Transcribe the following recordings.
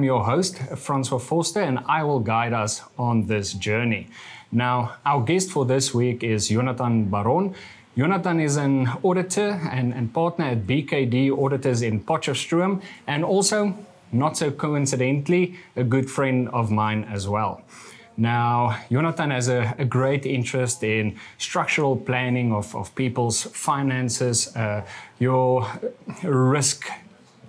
am your host, Francois Forster, and I will guide us on this journey. Now, our guest for this week is Jonathan Baron. Jonathan is an auditor and, and partner at BKD Auditors in Potchefstroom, and also, not so coincidentally, a good friend of mine as well. Now, Jonathan has a, a, great interest in structural planning of, of people's finances, uh, your risk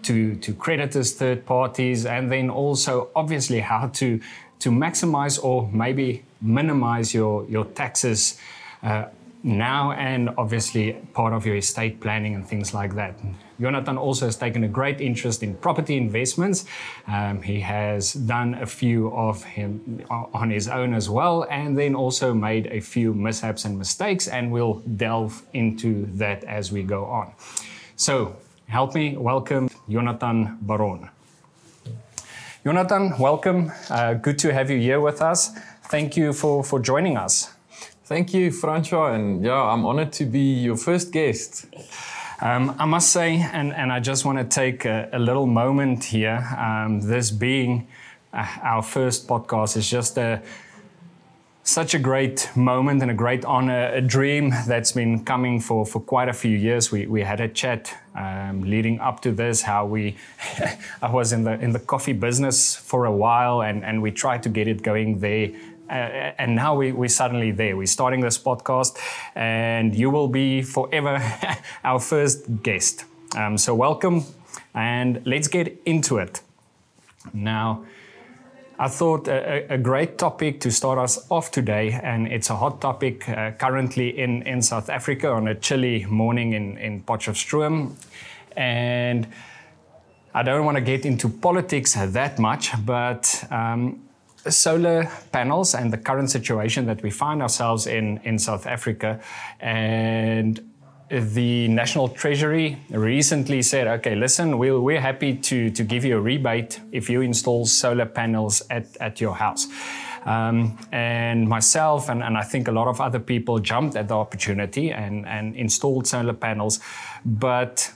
to, to creditors, third parties, and then also obviously how to, to maximize or maybe minimize your, your taxes uh, now and obviously part of your estate planning and things like that. Jonathan also has taken a great interest in property investments. Um, he has done a few of him on his own as well, and then also made a few mishaps and mistakes, and we'll delve into that as we go on. So, help me welcome Jonathan Baron. Jonathan, welcome. Uh, good to have you here with us. Thank you for, for joining us. Thank you, Francois, and yeah, I'm honored to be your first guest. Um, I must say, and, and I just want to take a, a little moment here. Um, this being uh, our first podcast is just a such a great moment and a great honor, a dream that's been coming for, for quite a few years. We, we had a chat um, leading up to this, how we, I was in the, in the coffee business for a while and, and we tried to get it going there uh, and now we, we're suddenly there. We're starting this podcast, and you will be forever our first guest. Um, so, welcome, and let's get into it. Now, I thought a, a, great topic to start us off today, and it's a hot topic uh, currently in, in South Africa on a chilly morning in, in Potchefstroom. And I don't want to get into politics that much, but um, solar panels and the current situation that we find ourselves in in South Africa and the National Treasury recently said, okay, listen, we we are happy to, to give you a rebate if you install solar panels at, at your house. Um, and myself, and, and I think a lot of other people jumped at the opportunity and, and installed solar panels. But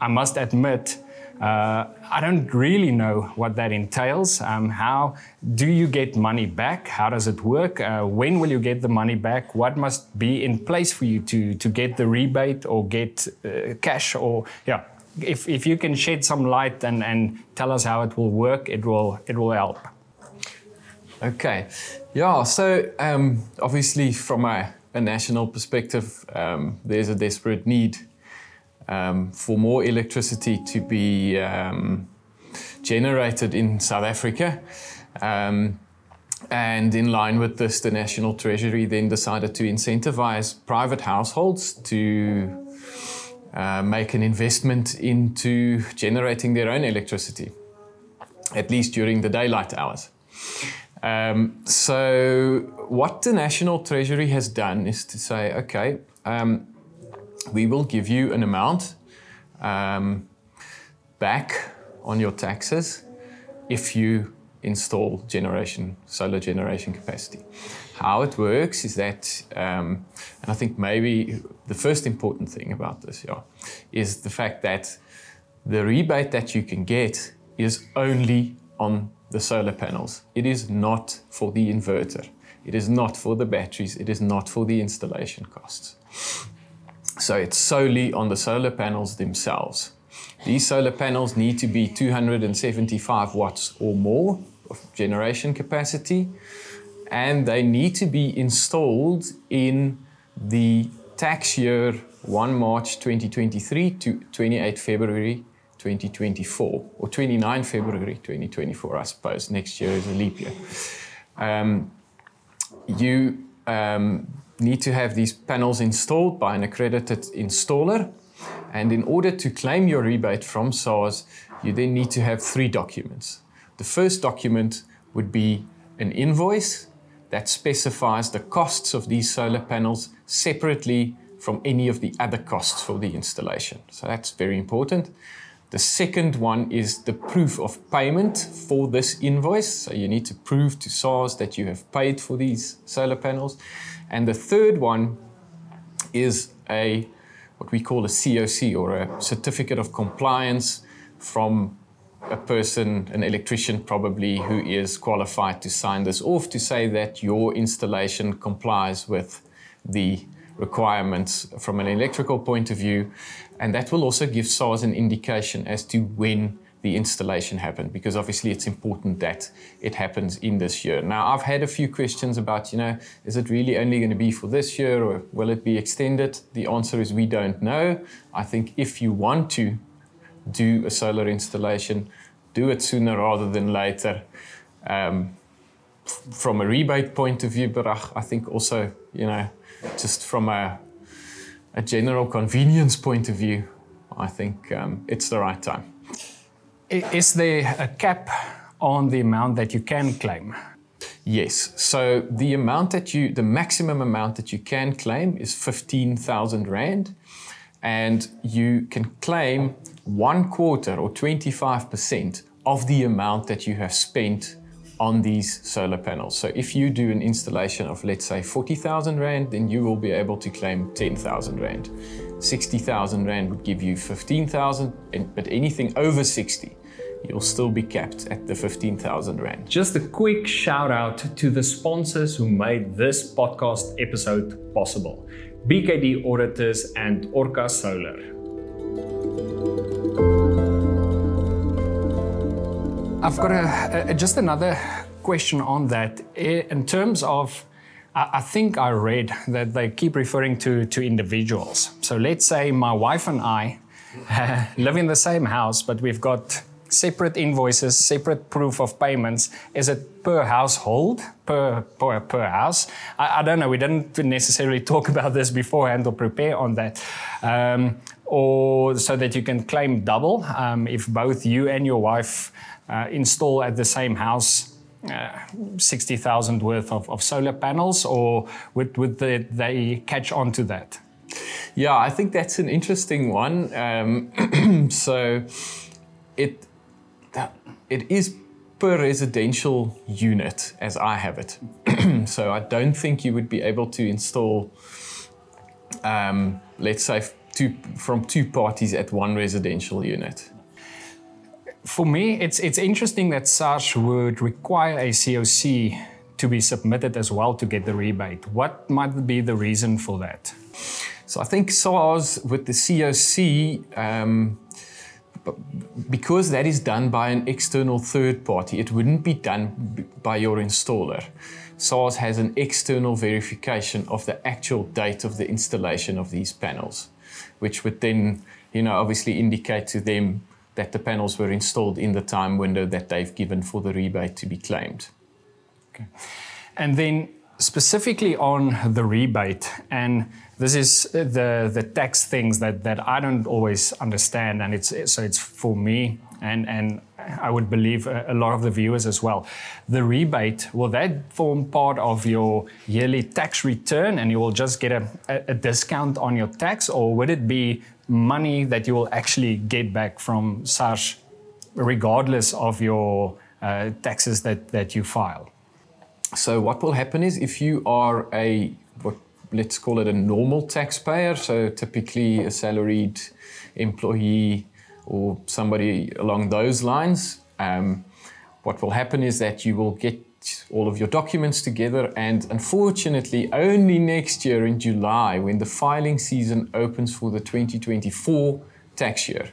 I must admit, uh, I don't really know what that entails. Um, how do you get money back? How does it work? Uh, when will you get the money back? What must be in place for you to, to get the rebate or get uh, cash? Or yeah, if, if you can shed some light and, and tell us how it will work, it will it will help. Okay, yeah. So um, obviously, from a, a national perspective, um, there's a desperate need um, for more electricity to be um, generated in South Africa. Um, and in line with this, the National Treasury then decided to incentivize private households to uh, make an investment into generating their own electricity, at least during the daylight hours. Um, so, what the National Treasury has done is to say, okay, um, we will give you an amount um, back on your taxes if you install generation solar generation capacity. How it works is that, um, and I think maybe the first important thing about this, yeah, is the fact that the rebate that you can get is only on the solar panels. It is not for the inverter. It is not for the batteries. It is not for the installation costs. So it's solely on the solar panels themselves. These solar panels need to be 275 watts or more of generation capacity, and they need to be installed in the tax year 1 March 2023 to 28 February 2024, or 29 February 2024, I suppose. Next year is a leap year. Um, you um, need to have these panels installed by an accredited installer. And in order to claim your rebate from SARS, you then need to have three documents. The first document would be an invoice that specifies the costs of these solar panels separately from any of the other costs for the installation. So that's very important. The second one is the proof of payment for this invoice. So you need to prove to SARS that you have paid for these solar panels. And the third one is a what we call a COC or a certificate of compliance from a person, an electrician probably, who is qualified to sign this off to say that your installation complies with the requirements from an electrical point of view. And that will also give SARS an indication as to when the installation happened, because obviously it's important that it happens in this year. Now, I've had a few questions about, you know, is it really only going to be for this year or will it be extended? The answer is we don't know. I think if you want to do a solar installation, do it sooner rather than later. Um, from a rebate point of view, but I, think also, you know, just from a, a general convenience point of view, I think um, it's the right time. Is there a cap on the amount that you can claim? Yes. So the amount that you, the maximum amount that you can claim is 15,000 Rand. And you can claim one quarter or 25% of the amount that you have spent on these solar panels. So if you do an installation of, let's say, 40,000 Rand, then you will be able to claim 10,000 Rand. 60,000 Rand would give you 15,000, but anything over 60, you'll still be capped at the 15,000 Rand. Just a quick shout out to the sponsors who made this podcast episode possible BKD Auditors and Orka Solar. I've got a, a, just another question on that. In terms of, I think I read that they keep referring to, to individuals. So let's say my wife and I live in the same house, but we've got separate invoices, separate proof of payments. Is it per household, per, per, per house? I, I don't know. We didn't necessarily talk about this beforehand or prepare on that. Um, or so that you can claim double um, if both you and your wife uh, install at the same house uh, 60,000 worth of, of, solar panels, or would, would they, they, catch on to that? Yeah, I think that's an interesting one. Um, so it, it is per residential unit as I have it. so I don't think you would be able to install, um, let's say, two, from two parties at one residential unit for me, it's, it's interesting that SARS would require a COC to be submitted as well to get the rebate. What might be the reason for that? So I think SARS with the COC, um, because that is done by an external third party, it wouldn't be done by your installer. SARS has an external verification of the actual date of the installation of these panels, which would then, you know, obviously indicate to them that the panels were installed in the time window that they've given for the rebate to be claimed. Okay. And then specifically on the rebate, and this is the, the tax things that, that I don't always understand, and it's so it's for me and, and I would believe a, lot of the viewers as well. The rebate, will that form part of your yearly tax return and you will just get a, a discount on your tax, or would it be money that you will actually get back from SARS regardless of your uh, taxes that, that you file? So, what will happen is if you are a, let's call it a normal taxpayer, so typically a salaried employee or somebody along those lines, um, what will happen is that you will get all of your documents together. And unfortunately, only next year in July, when the filing season opens for the 2024 tax year,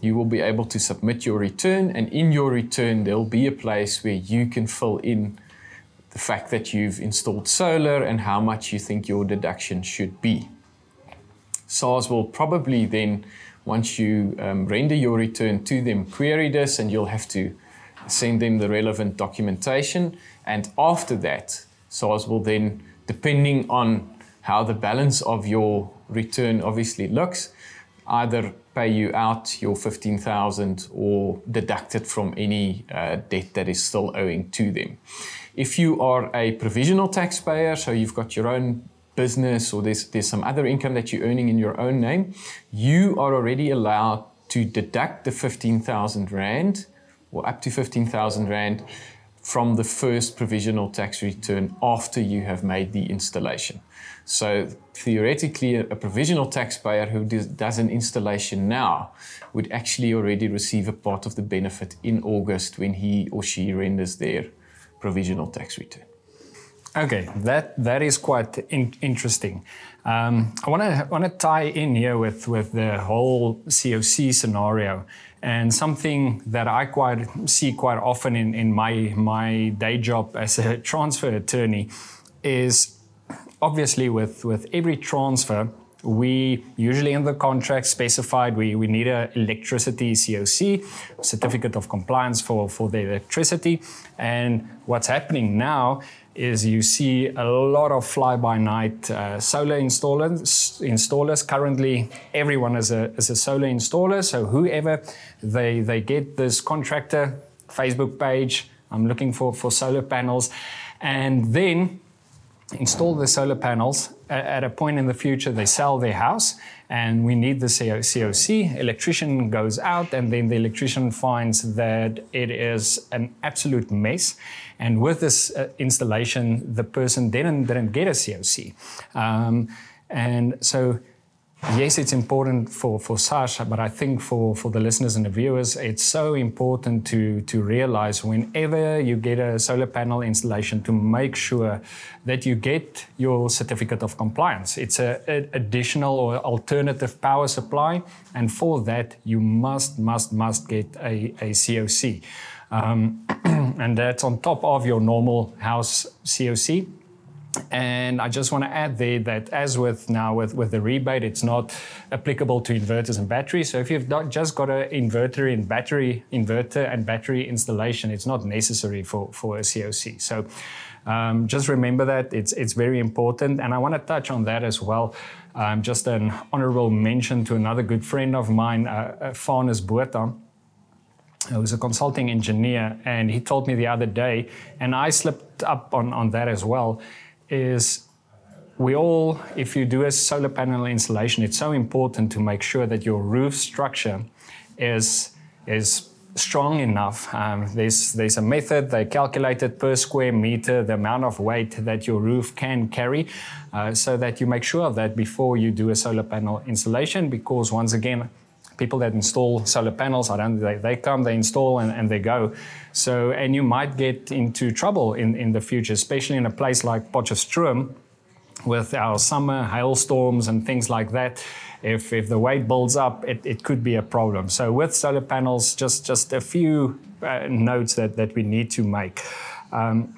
you will be able to submit your return. And in your return, there'll be a place where you can fill in the fact that you've installed solar and how much you think your deduction should be. SARS will probably then, once you um, render your return to them, query this and you'll have to send them the relevant documentation. And after that, SARS will then, depending on how the balance of your return obviously looks, either pay you out your 15,000 or deduct it from any uh, debt that is still owing to them. If you are a provisional taxpayer, so you've got your own business or there's, there's some other income that you're earning in your own name, you are already allowed to deduct the 15,000 Rand or up to 15,000 Rand from the first provisional tax return after you have made the installation. So theoretically, a, provisional taxpayer who does an installation now would actually already receive a part of the benefit in August when he or she renders their provisional tax return. Okay, that that is quite in, interesting. Um, I want to want to tie in here with with the whole COC scenario and something that I quite see quite often in in my my day job as a transfer attorney is obviously with with every transfer we usually in the contract specified we, we need a electricity COC, certificate of compliance for, for the electricity. And what's happening now is you see a lot of fly-by-night uh, solar installers. Installers currently, everyone is a, is a solar installer. So whoever they they get this contractor Facebook page, I'm looking for for solar panels, and then install the solar panels. At a point in the future, they sell their house, and we need the COC. Electrician goes out, and then the electrician finds that it is an absolute mess. And with this uh, installation, the person didn't didn't get a COC, um, and so yes, it's important for, for SARS, but I think for, for the listeners and the viewers, it's so important to, to realize whenever you get a solar panel installation to make sure that you get your certificate of compliance. It's an additional or alternative power supply, and for that, you must, must, must get a, a COC. Um, and that's on top of your normal house COC. And I just want to add there that as with now with, with the rebate, it's not applicable to inverters and batteries. So if you've just got an inverter and battery inverter and battery installation, it's not necessary for, for a COC. So um, just remember that it's it's very important. And I want to touch on that as well. Um, just an honorable mention to another good friend of mine, uh, uh Fanus Botha who's a consulting engineer, and he told me the other day, and I slipped up on, on that as well is we all, if you do a solar panel installation, it's so important to make sure that your roof structure is is strong enough. Um, there's there's a method they calculate it per square meter the amount of weight that your roof can carry, uh, so that you make sure of that before you do a solar panel installation, because once again people that install solar panels, I don't, they, they come, they install, and, and they go. So, and you might get into trouble in, in the future, especially in a place like Potchefstroom with our summer hailstorms and things like that. If, if the weight builds up, it, it could be a problem. So, with solar panels, just, just a few uh, notes that, that we need to make. Um,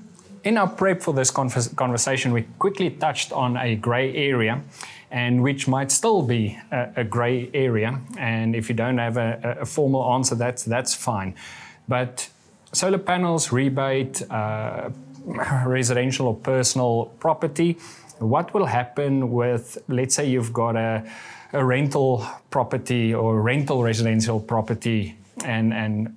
in our prep for this conversation, we quickly touched on a gray area and which might still be a, a grey area. And if you don't have a, a, formal answer, that's that's fine. But solar panels, rebate, uh, residential or personal property. What will happen with, let's say, you've got a, a rental property or rental residential property, and and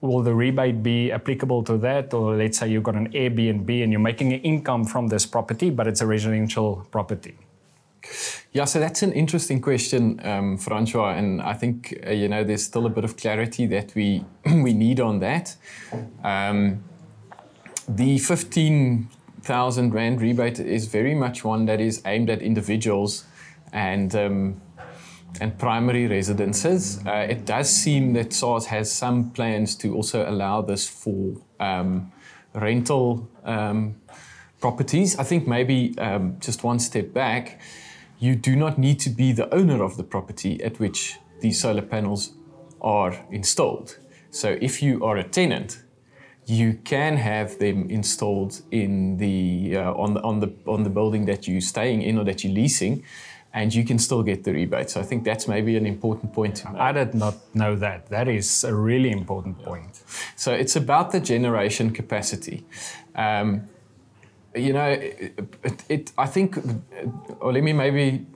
will the rebate be applicable to that? Or let's say you've got an Airbnb and you're making an income from this property, but it's a residential property. Yeah, so that's an interesting question, um, Francois, and I think uh, you know there's still a bit of clarity that we we need on that. Um, the fifteen thousand rand rebate is very much one that is aimed at individuals and um, and primary residences. Uh, it does seem that SARS has some plans to also allow this for um, rental um, properties. I think maybe um, just one step back you do not need to be the owner of the property at which these solar panels are installed. So if you are a tenant, you can have them installed in the uh, on the on the on the building that you're staying in or that you're leasing, and you can still get the rebate. So I think that's maybe an important point. I did not know that. That is a really important point. So it's about the generation capacity. Um, you know, it, it, I think, or let me maybe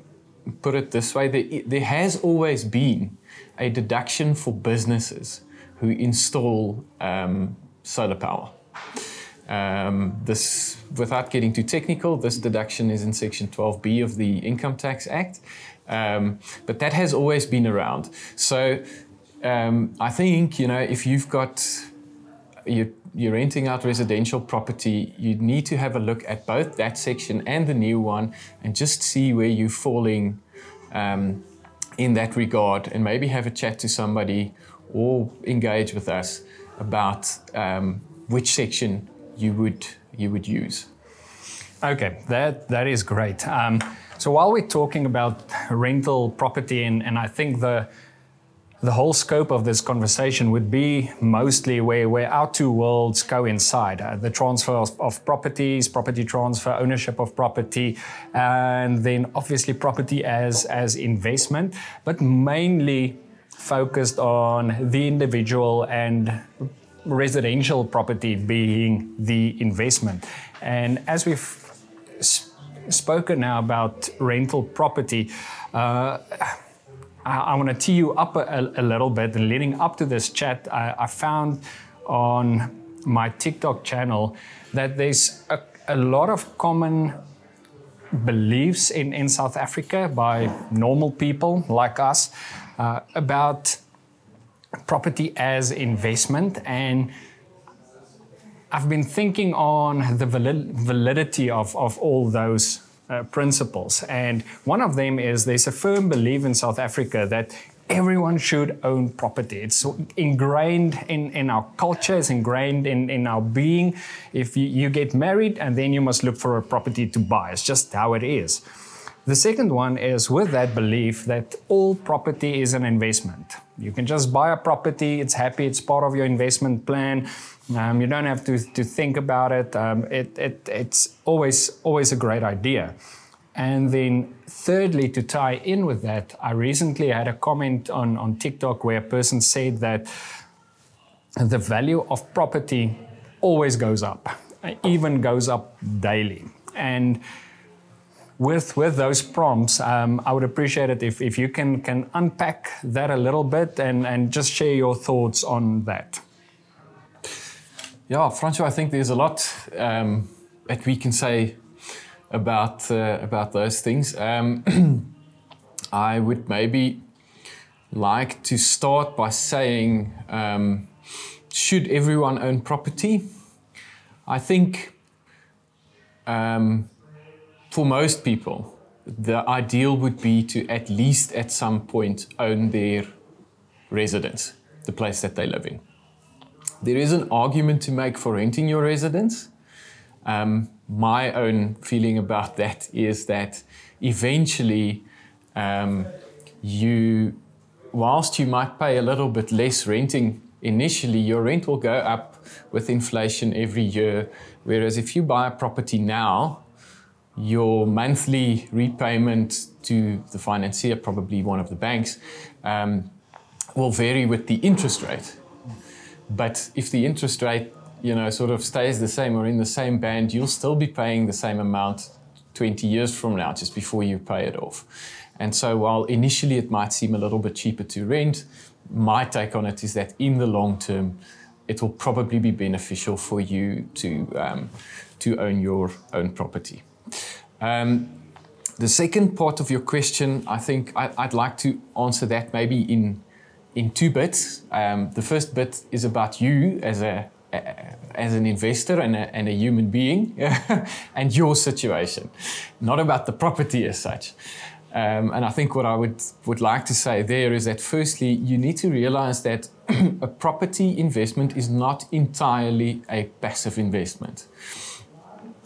put it this way there, there has always been a deduction for businesses who install um, solar power. Um, this, without getting too technical, this deduction is in Section 12B of the Income Tax Act, um, but that has always been around. So um, I think you know if you've got you, you're renting out residential property, you need to have a look at both that section and the new one and just see where you're falling um, in that regard and maybe have a chat to somebody or engage with us about um, which section you would, you would use. Okay, that, that is great. Um, so while we're talking about rental property, and, and I think the the whole scope of this conversation would be mostly where, where our two worlds coincide uh, the transfer of, of, properties, property transfer, ownership of property, and then obviously property as, as investment, but mainly focused on the individual and residential property being the investment. And as we've spoken now about rental property, uh, I, I want to tee you up a, a, little bit. And leading up to this chat, I, I found on my TikTok channel that there's a, a lot of common beliefs in, in South Africa by normal people like us uh, about property as investment. And I've been thinking on the validity of, of all those uh, principles. And one of them is there's a firm belief in South Africa that everyone should own property. It's ingrained in, in our culture, it's ingrained in, in our being. If you, you get married and then you must look for a property to buy, it's just how it is. The second one is with that belief that all property is an investment. You can just buy a property, it's happy, it's part of your investment plan. Um, you don't have to, to think about it. Um, it, it. It's always, always a great idea. And then, thirdly, to tie in with that, I recently had a comment on, on TikTok where a person said that the value of property always goes up, even goes up daily. And with, with those prompts, um, I would appreciate it if, if you can, can unpack that a little bit and, and just share your thoughts on that. Yeah, Franco, I think there's a lot um, that we can say about uh, about those things. Um, I would maybe like to start by saying, um, should everyone own property? I think um, for most people, the ideal would be to at least at some point own their residence, the place that they live in. There is an argument to make for renting your residence. Um, my own feeling about that is that eventually um, you, whilst you might pay a little bit less renting initially, your rent will go up with inflation every year. Whereas if you buy a property now, your monthly repayment to the financier, probably one of the banks, um, will vary with the interest rate. But if the interest rate, you know, sort of stays the same or in the same band, you'll still be paying the same amount 20 years from now, just before you pay it off. And so, while initially it might seem a little bit cheaper to rent, my take on it is that in the long term, it will probably be beneficial for you to um, to own your own property. Um, the second part of your question, I think I, would like to answer that maybe in in two bits. Um, the first bit is about you as a, a as an investor and a, and a human being and your situation, not about the property as such. Um, and I think what I would, would like to say there is that firstly, you need to realize that a property investment is not entirely a passive investment.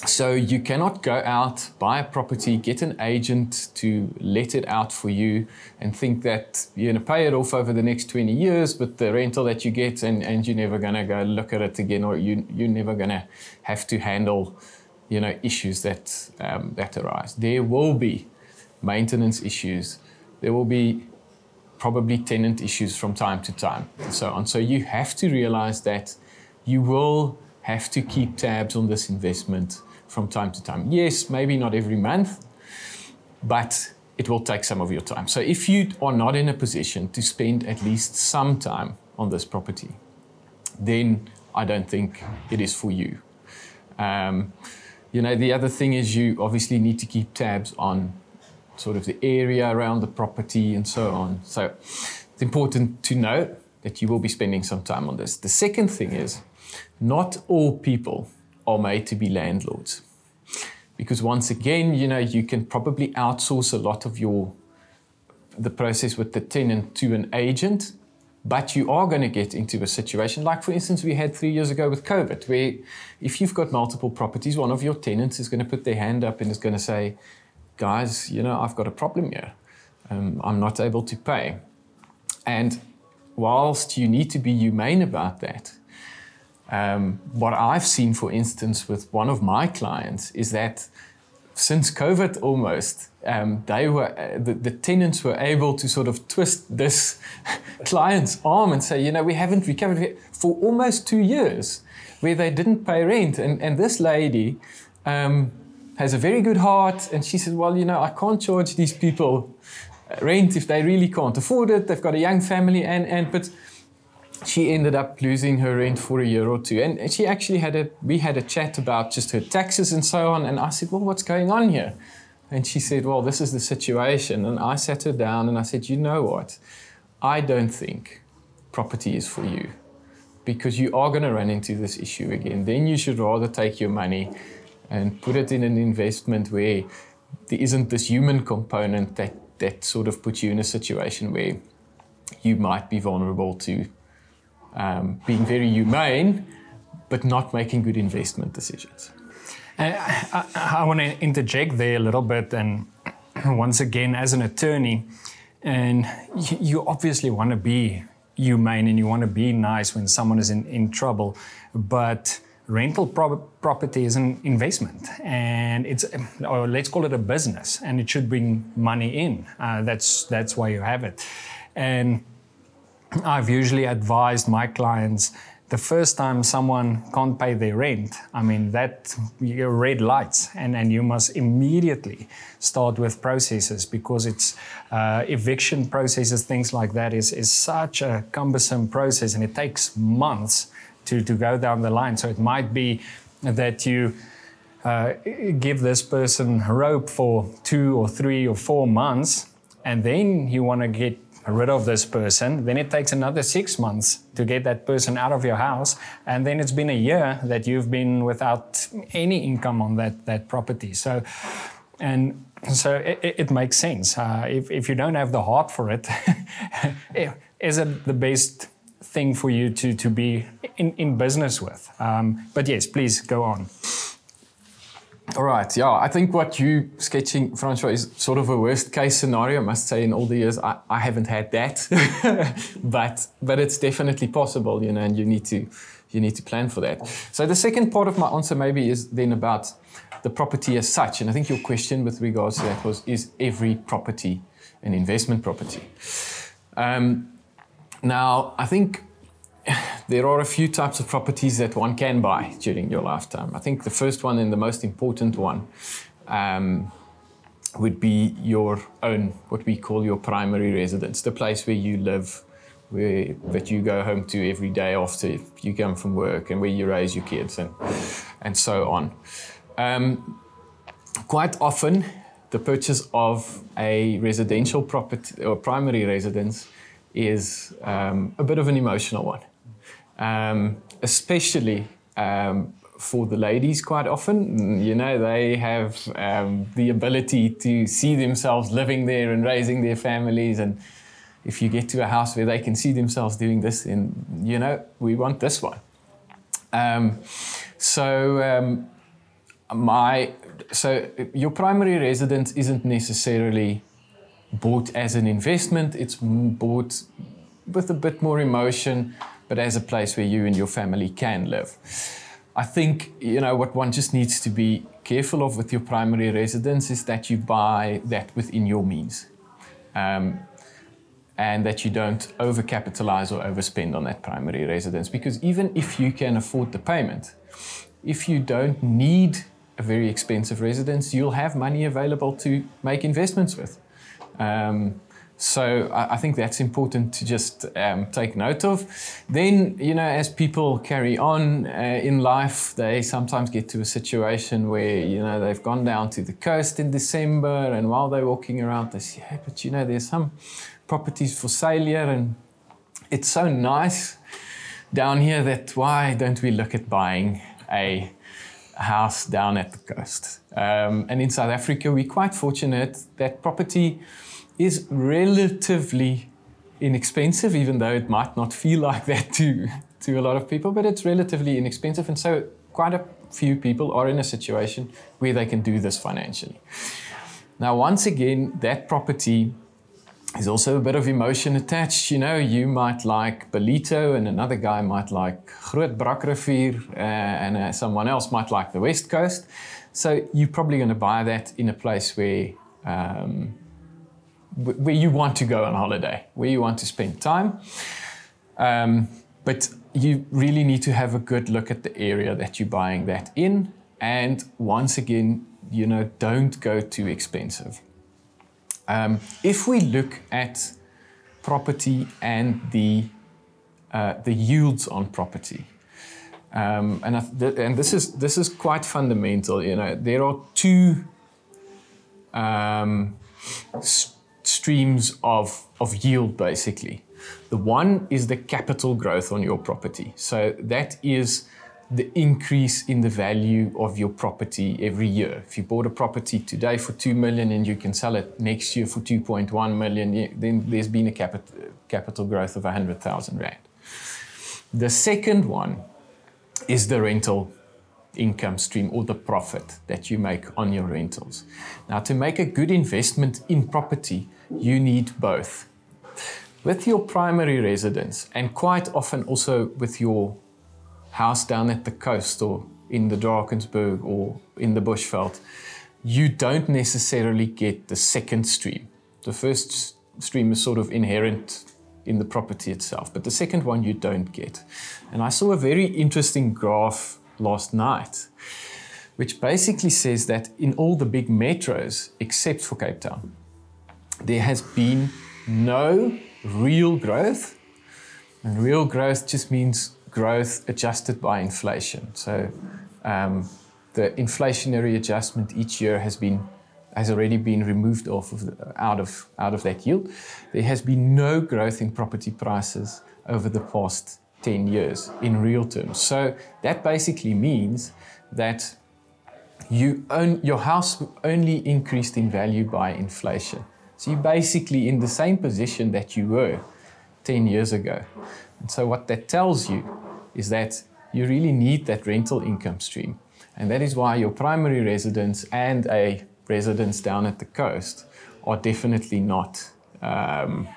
So you cannot go out, buy a property, get an agent to let it out for you, and think that you're going to pay it off over the next 20 years with the rental that you get, and, and you're never going to go look at it again, or you, you're never going to have to handle, you know, issues that um, that arise. There will be maintenance issues. There will be probably tenant issues from time to time, and so on. So you have to realize that you will have to keep tabs on this investment from time to time. Yes, maybe not every month, but it will take some of your time. So if you are not in a position to spend at least some time on this property, then I don't think it is for you. Um, you know, the other thing is you obviously need to keep tabs on sort of the area around the property and so on. So it's important to know that you will be spending some time on this. The second thing is not all people are made to be landlords. Because once again, you know, you can probably outsource a lot of your the process with the tenant to an agent, but you are going to get into a situation like, for instance, we had three years ago with COVID, where if you've got multiple properties, one of your tenants is going to put their hand up and is going to say, guys, you know, I've got a problem here. Um, I'm not able to pay. And whilst you need to be humane about that, um, what I've seen, for instance, with one of my clients is that since COVID almost, um, they were uh, the, the, tenants were able to sort of twist this client's arm and say, you know, we haven't recovered for almost two years, where they didn't pay rent, and and this lady. Um, has a very good heart, and she said, "Well, you know, I can't charge these people rent if they really can't afford it. They've got a young family, and and but she ended up losing her rent for a year or two. And she actually had a, we had a chat about just her taxes and so on. And I said, well, what's going on here? And she said, well, this is the situation. And I sat her down and I said, you know what? I don't think property is for you because you are going to run into this issue again. Then you should rather take your money and put it in an investment where there isn't this human component that, that sort of puts you in a situation where you might be vulnerable to um, being very humane, but not making good investment decisions. Uh, I, I, want to interject there a little bit, and once again, as an attorney, and you, obviously want to be humane and you want to be nice when someone is in, in trouble, but rental pro- property is an investment and it's or let's call it a business and it should bring money in uh, that's that's why you have it and I've usually advised my clients the first time someone can't pay their rent, I mean, that red lights, and, and you must immediately start with processes because it's uh, eviction processes, things like that, is, is such a cumbersome process and it takes months to, to go down the line. So it might be that you uh, give this person rope for two or three or four months, and then you want to get rid of this person. Then it takes another six months to get that person out of your house. And then it's been a year that you've been without any income on that, that property. So, and so it, it makes sense. Uh, if, if you don't have the heart for it, is it the best thing for you to, to be in, in business with? Um, but yes, please go on. All right, yeah. I think what you sketching, Francois, is sort of a worst case scenario. I must say, in all the years, I, I haven't had that, but but it's definitely possible, you know, and you need to you need to plan for that. So the second part of my answer maybe is then about the property as such, and I think your question with regards to that was: is every property an investment property? Um, now, I think there are a few types of properties that one can buy during your lifetime. I think the first one and the most important one um, would be your own, what we call your primary residence, the place where you live, where that you go home to every day after you come from work, and where you raise your kids, and and so on. Um, quite often, the purchase of a residential property or primary residence is um, a bit of an emotional one um, especially um, for the ladies quite often. You know, they have um, the ability to see themselves living there and raising their families. And if you get to a house where they can see themselves doing this, then, you know, we want this one. Um, so, um, my so your primary residence isn't necessarily bought as an investment. It's bought with a bit more emotion but as a place where you and your family can live. I think you know what one just needs to be careful of with your primary residence is that you buy that within your means, um, and that you don't overcapitalize or overspend on that primary residence. Because even if you can afford the payment, if you don't need a very expensive residence, you'll have money available to make investments with. Um, so I, I, think that's important to just um, take note of. Then, you know, as people carry on uh, in life, they sometimes get to a situation where, you know, they've gone down to the coast in December and while they're walking around, they say, hey, but you know, there's some properties for sale here and it's so nice. down here that why don't we look at buying a house down at the coast? Um, and in South Africa, we're quite fortunate that property is relatively inexpensive, even though it might not feel like that to, to a lot of people, but it's relatively inexpensive. And so quite a few people are in a situation where they can do this financially. Now, once again, that property is also a bit of emotion attached. You know, you might like Ballito, and another guy might like Groot Brakrivier, uh, and uh, someone else might like the West Coast. So you're probably going to buy that in a place where um, where you want to go on holiday, where you want to spend time. Um, but you really need to have a good look at the area that you're buying that in. And once again, you know, don't go too expensive. Um, if we look at property and the uh, the yields on property, um, and th- and this is this is quite fundamental. You know, there are two um, streams of of yield basically. The one is the capital growth on your property. So that is the increase in the value of your property every year. If you bought a property today for 2 million and you can sell it next year for 2.1 million, then there's been a capital, capital growth of 100,000 Rand. The second one is the rental income stream or the profit that you make on your rentals. Now, to make a good investment in property, you need both. With your primary residence, and quite often also with your house down at the coast or in the Drakensberg or in the Bushveld, you don't necessarily get the second stream. The first stream is sort of inherent in the property itself, but the second one you don't get. And I saw a very interesting graph last night, which basically says that in all the big metros, except for Cape Town, there has been no real growth. And real growth just means growth adjusted by inflation. So um, the inflationary adjustment each year has been has already been removed off of the, out of out of that yield. There has been no growth in property prices over the past 10 years in real terms. So that basically means that you own, your house only increased in value by inflation. So you're basically in the same position that you were 10 years ago. And so, what that tells you is that you really need that rental income stream. And that is why your primary residence and a residence down at the coast are definitely not um,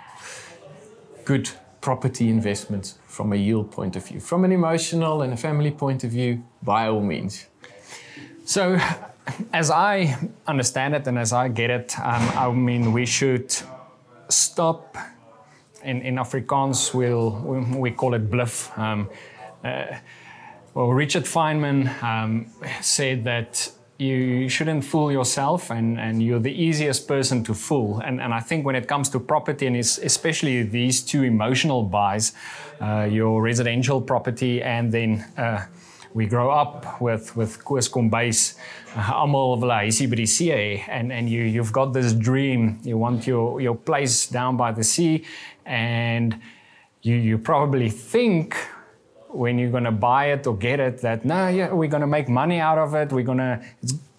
good property investments from a yield point of view. From an emotional and a family point of view, by all means. So, as I understand it and as I get it, um, I mean, we should stop in, in Afrikaans, we'll, we, we call it bluff. Um, uh, well, Richard Feynman um, said that you shouldn't fool yourself and, and you're the easiest person to fool. And, and I think when it comes to property, and especially these two emotional buys, uh, your residential property and then uh, we grow up with with Koos Kombuis, uh, almal and and you you've got this dream, you want your your place down by the sea. And you, you probably think when you're going to buy it or get it that no yeah we're going to make money out of it. We're going to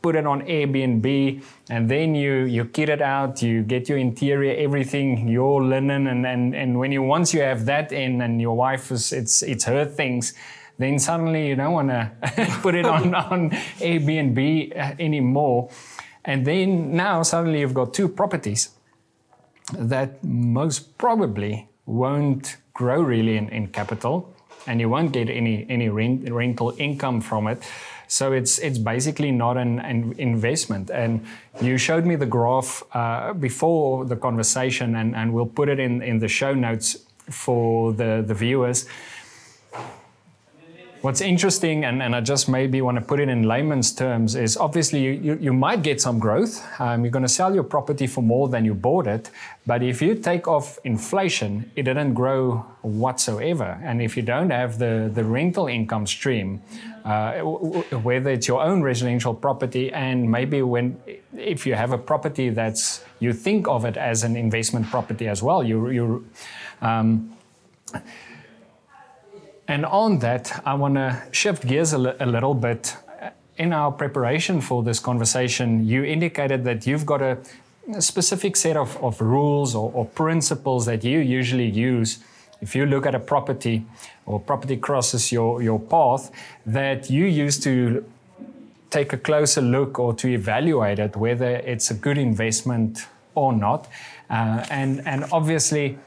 put it on airbnb. And then you you kit it out. You get your interior everything your linen. And and, and when you once you have that in and your wife is it's it's her things then suddenly you don't want to put it on on airbnb uh, anymore and then now suddenly you've got two properties that most probably won't grow really in, in capital and you won't get any, any rent, rental income from it. So it's, it's basically not an, an investment. And you showed me the graph uh, before the conversation, and, and we'll put it in, in the show notes for the, the viewers. What's interesting, and, and I just maybe want to put it in layman's terms, is obviously you, you, you might get some growth. Um, you're going to sell your property for more than you bought it. But if you take off inflation, it didn't grow whatsoever. And if you don't have the, the rental income stream, uh, whether it's your own residential property and maybe when if you have a property that's you think of it as an investment property as well, you you um, and on that, I want to shift gears a, li- a little bit. In our preparation for this conversation, you indicated that you've got a, a specific set of, of rules or, or principles that you usually use if you look at a property or property crosses your, your path that you use to take a closer look or to evaluate it whether it's a good investment or not. Uh, and, and obviously,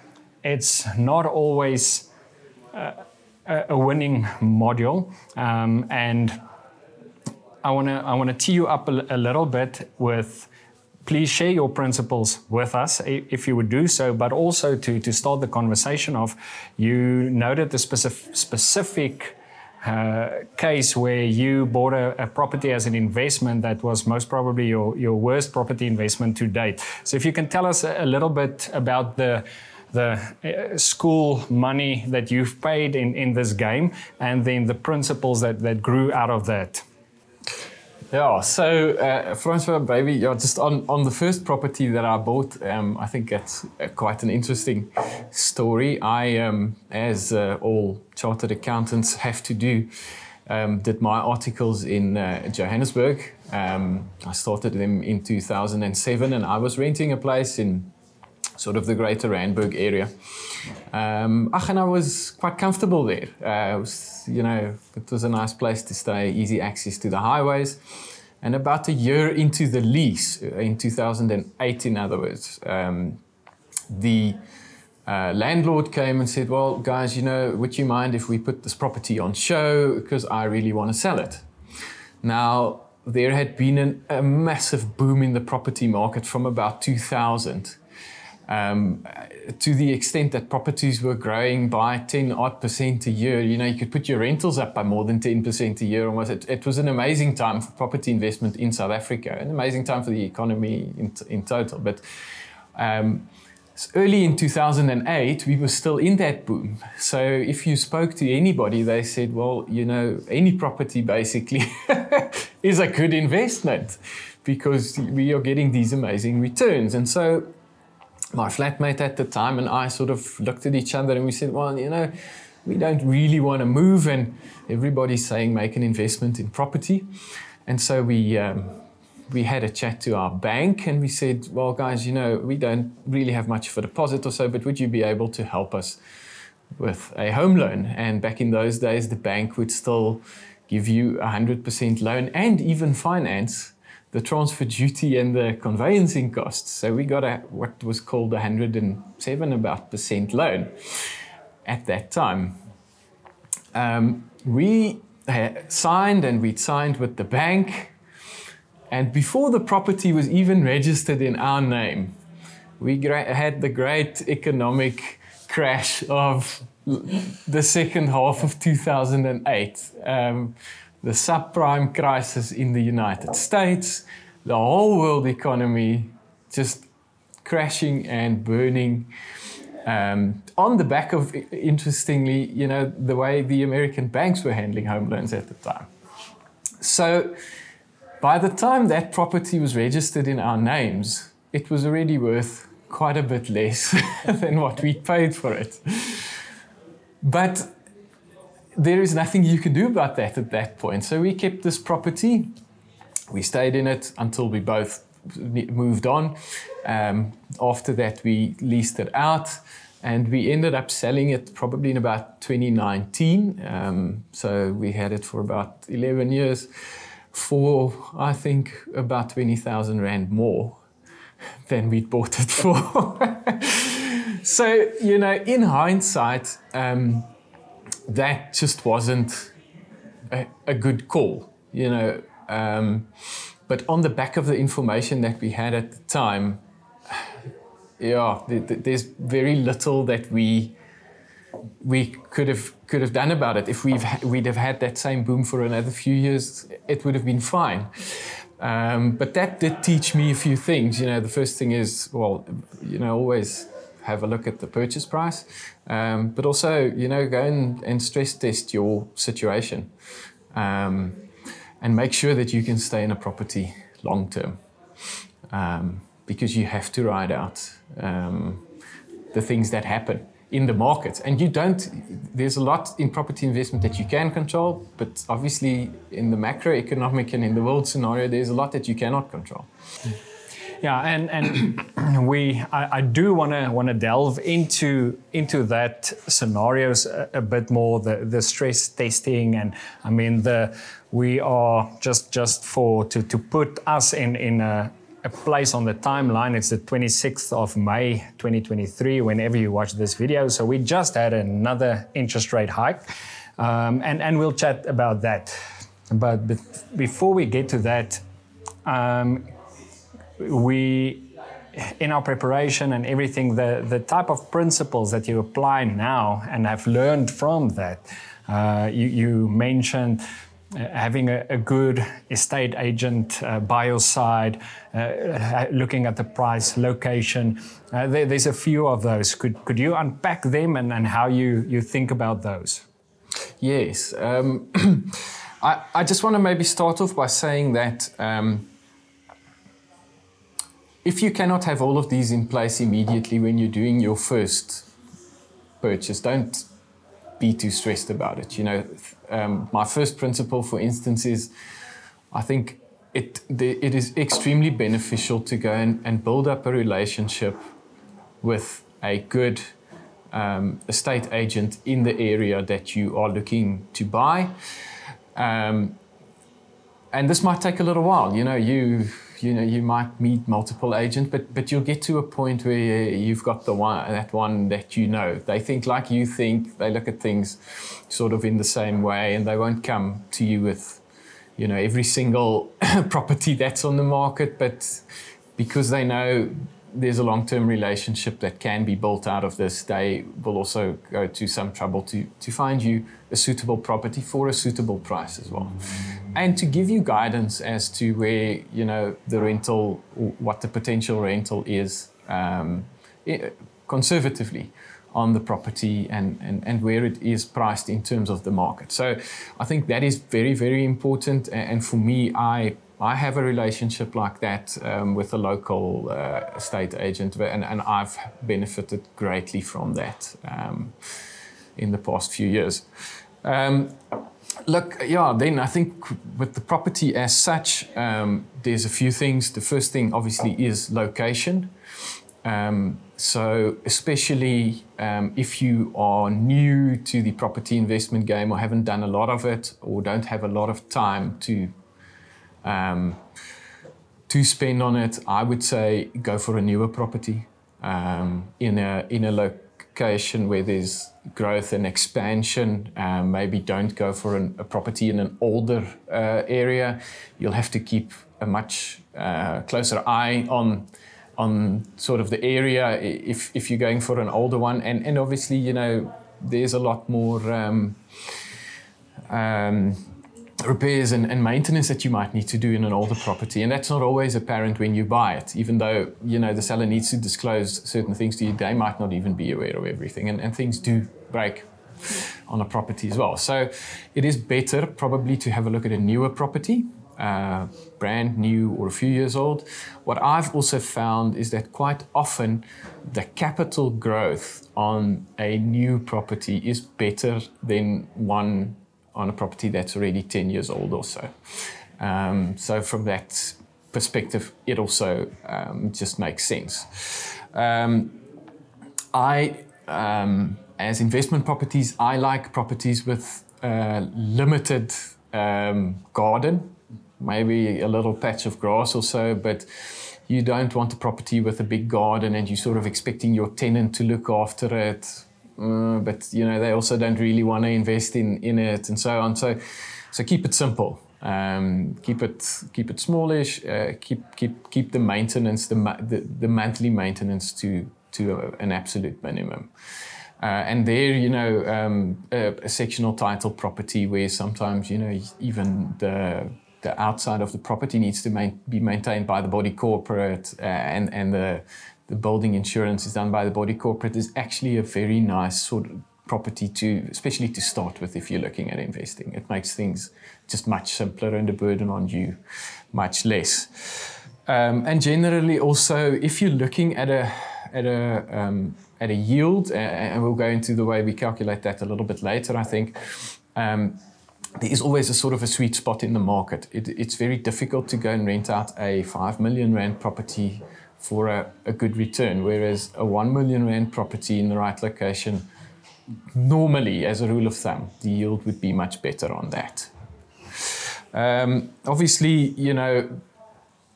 it's not always uh, a winning module. Um, and I want to I want to tee you up a, a, little bit with. Please share your principles with us if you would do so, but also to, to start the conversation off, you noted the specific, specific uh, case where you bought a, a, property as an investment that was most probably your, your worst property investment to date. So, if you can tell us a little bit about the the uh, school money that you've paid in, in this game and then the principles that, that grew out of that. Yeah, so uh, Francois, baby, yeah, just on, on the first property that I bought, um, I think that's uh, quite an interesting story. I, um, as uh, all chartered accountants have to do, um, did my articles in uh, Johannesburg. Um, I started them in 2007 and I was renting a place in sort of the greater Randburg area. Um, and I was quite comfortable there. Uh, it was, you know, it was a nice place to stay, easy access to the highways. And about a year into the lease, uh, in 2008, in other words, um, the uh, landlord came and said, Well, guys, you know, would you mind if we put this property on show? Because I really want to sell it. Now, there had been an, a massive boom in the property market from about 2000 um, to the extent that properties were growing by 10 odd percent a year. You know, you could put your rentals up by more than 10% a year almost. It, it was an amazing time for property investment in South Africa, an amazing time for the economy in, in total. But um, early in 2008, we were still in that boom. So if you spoke to anybody, they said, well, you know, any property basically is a good investment because we are getting these amazing returns. And so my flatmate at the time and I sort of looked at each other and we said, well, you know, we don't really want to move, and everybody's saying make an investment in property. And so we um, we had a chat to our bank and we said, well, guys, you know, we don't really have much of a deposit or so, but would you be able to help us with a home loan? And back in those days, the bank would still give you a 100% loan and even finance the transfer duty and the conveyancing costs. So we got a what was called a 107 about percent loan at that time. Um, we signed and we'd signed with the bank. And before the property was even registered in our name, we had the great economic crash of the second half of 2008. Um, the subprime crisis in the United States, the whole world economy just crashing and burning. Um, on the back of, interestingly, you know, the way the American banks were handling home loans at the time. So, by the time that property was registered in our names, it was already worth quite a bit less than what we paid for it. But there is nothing you can do about that at that point. So we kept this property. We stayed in it until we both moved on. Um, after that, we leased it out and we ended up selling it probably in about 2019. Um, so we had it for about 11 years for, I think, about 20,000 Rand more than we'd bought it for. so, you know, in hindsight, um, that just wasn't a, a good call, you know. Um, but on the back of the information that we had at the time, yeah, there's very little that we we could have could have done about it. If we've we'd have had that same boom for another few years, it would have been fine. Um, but that did teach me a few things. You know, the first thing is, well, you know, always have a look at the purchase price, um, but also, you know, go and, and stress test your situation um, and make sure that you can stay in a property long term um, because you have to ride out um, the things that happen in the market. And you don't, there's a lot in property investment that you can control, but obviously in the macroeconomic and in the world scenario, there's a lot that you cannot control. Yeah, and and we I, I do want to want to delve into into that scenarios a, a, bit more the the stress testing and I mean the we are just just for to to put us in in a a place on the timeline. It's the 26th of May 2023, whenever you watch this video. So we just had another interest rate hike, um, and, and we'll chat about that. But, before we get to that, um, we in our preparation and everything, the, the type of principles that you apply now and have learned from that. Uh, you, you mentioned uh, having a, a, good estate agent uh, by your side, uh, looking at the price, location. Uh, there, there's a few of those. Could, could you unpack them and, and how you, you think about those? Yes. Um, I, I just want to maybe start off by saying that um, if you cannot have all of these in place immediately when you're doing your first purchase, don't be too stressed about it. You know, um, my first principle, for instance, is I think it the, it is extremely beneficial to go and, and build up a relationship with a good um, estate agent in the area that you are looking to buy. Um, and this might take a little while. You know, you you know you might meet multiple agents but but you'll get to a point where you've got the one that one that you know. They think like you think they look at things sort of in the same way and they won't come to you with you know every single property that's on the market but because they know there's a long-term relationship that can be built out of this they will also go to some trouble to to find you a suitable property for a suitable price as well and to give you guidance as to where you know the rental, what the potential rental is um, conservatively on the property and, and, and where it is priced in terms of the market. So I think that is very, very important. And for me, I I have a relationship like that um, with a local uh, estate agent, and, and I've benefited greatly from that um, in the past few years. Um, Look, yeah, then I think with the property as such, um, there's a few things. The first thing, obviously, is location. Um, so, especially um, if you are new to the property investment game or haven't done a lot of it or don't have a lot of time to um, to spend on it, I would say go for a newer property um, in a in a location where there's growth and expansion. Um, maybe don't go for an, a property in an older uh, area. You'll have to keep a much uh, closer eye on on sort of the area if, if you're going for an older one. And, and obviously, you know, there's a lot more um, um, repairs and, and, maintenance that you might need to do in an older property. And that's not always apparent when you buy it, even though, you know, the seller needs to disclose certain things to you. They might not even be aware of everything. And, and things do break on a property as well. So it is better probably to have a look at a newer property. Uh, brand new or a few years old. What I've also found is that quite often the capital growth on a new property is better than one on a property that's already 10 years old or so. Um, so, from that perspective, it also um, just makes sense. Um, I, um, as investment properties, I like properties with uh, limited um, garden, maybe a little patch of grass or so, but you don't want a property with a big garden and you're sort of expecting your tenant to look after it uh, but you know they also don't really want to invest in in it and so on. So so keep it simple. Um, keep it keep it smallish. Uh, keep keep keep the maintenance the, the, the monthly maintenance to to a, an absolute minimum. Uh, and there, you know, um, a, a, sectional title property where sometimes, you know, even the the outside of the property needs to main, be maintained by the body corporate, uh, and and the the building insurance is done by the body corporate is actually a very nice sort of property to, especially to start with if you're looking at investing. It makes things just much simpler and the burden on you much less. Um, and generally, also, if you're looking at a at a um, at a yield, and we'll go into the way we calculate that a little bit later, I think. Um, there is always a sort of a sweet spot in the market. It, it's very difficult to go and rent out a five million rand property for a, a good return, whereas a one million rand property in the right location, normally, as a rule of thumb, the yield would be much better on that. Um, obviously, you know,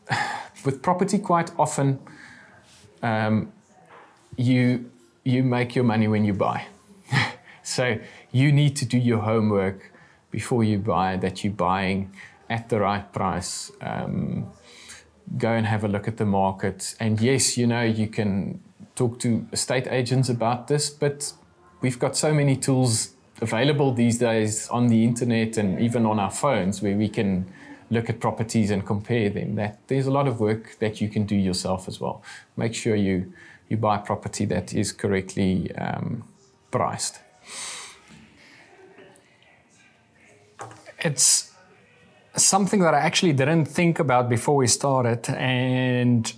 with property, quite often um, you you make your money when you buy. so you need to do your homework before you buy that you're buying at the right price. Um, go and have a look at the market. And yes, you know, you can talk to estate agents about this, but we've got so many tools available these days on the internet and even on our phones where we can look at properties and compare them. That there's a lot of work that you can do yourself as well. Make sure you you buy property that is correctly um, priced. It's something that I actually didn't think about before we started, and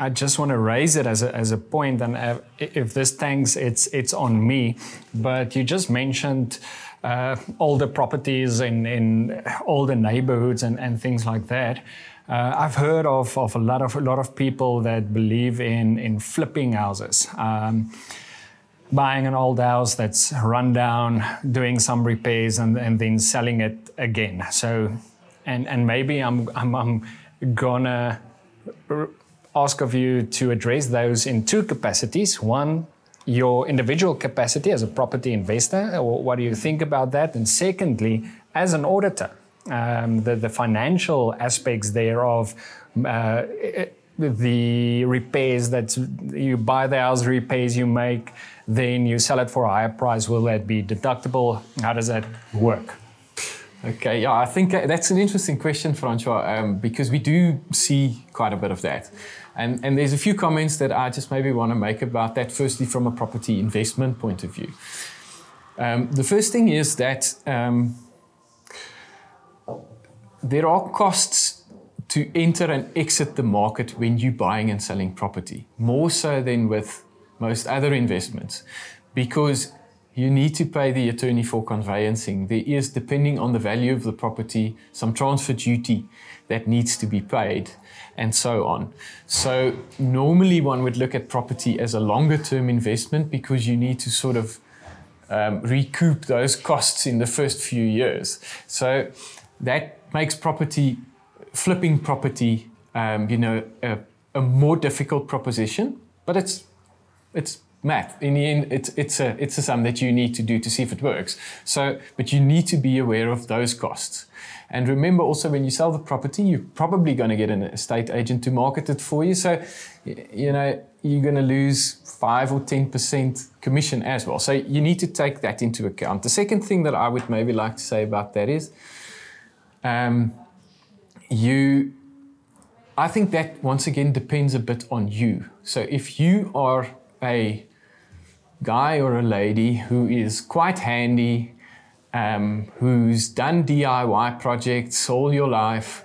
I just want to raise it as a, as a point. and if this tanks, it's it's on me. But you just mentioned uh, all the properties in in all the neighborhoods and, and things like that. Uh, I've heard of, of a lot of a lot of people that believe in in flipping houses. Um, buying an old house that's run down, doing some repairs, and, and then selling it again. So, and and maybe I'm I'm, I'm gonna ask of you to address those in two capacities. One, your individual capacity as a property investor, or what do you think about that? And secondly, as an auditor, um, the, the financial aspects thereof, uh, the repairs that you buy the house, repairs you make, then you sell it for a higher price. Will that be deductible? How does that work? Okay, yeah, I think that's an interesting question, Francois, um, because we do see quite a bit of that. And, and there's a few comments that I just maybe want to make about that, firstly, from a property investment point of view. Um, the first thing is that um, there are costs to enter and exit the market when you're buying and selling property, more so than with most other investments, because you need to pay the attorney for conveyancing. There is, depending on the value of the property, some transfer duty that needs to be paid, and so on. So, normally one would look at property as a longer term investment because you need to sort of um, recoup those costs in the first few years. So, that makes property, flipping property, um, you know, a, a, more difficult proposition, but it's, it's math. In the end, it's, it's, a, it's a sum that you need to do to see if it works. So, but you need to be aware of those costs. And remember also when you sell the property, you're probably going to get an estate agent to market it for you. So, you know, you're going to lose 5 or 10% commission as well. So you need to take that into account. The second thing that I would maybe like to say about that is um, you, I think that once again depends a bit on you. So if you are a guy or a lady who is quite handy, um, who's done DIY projects all your life,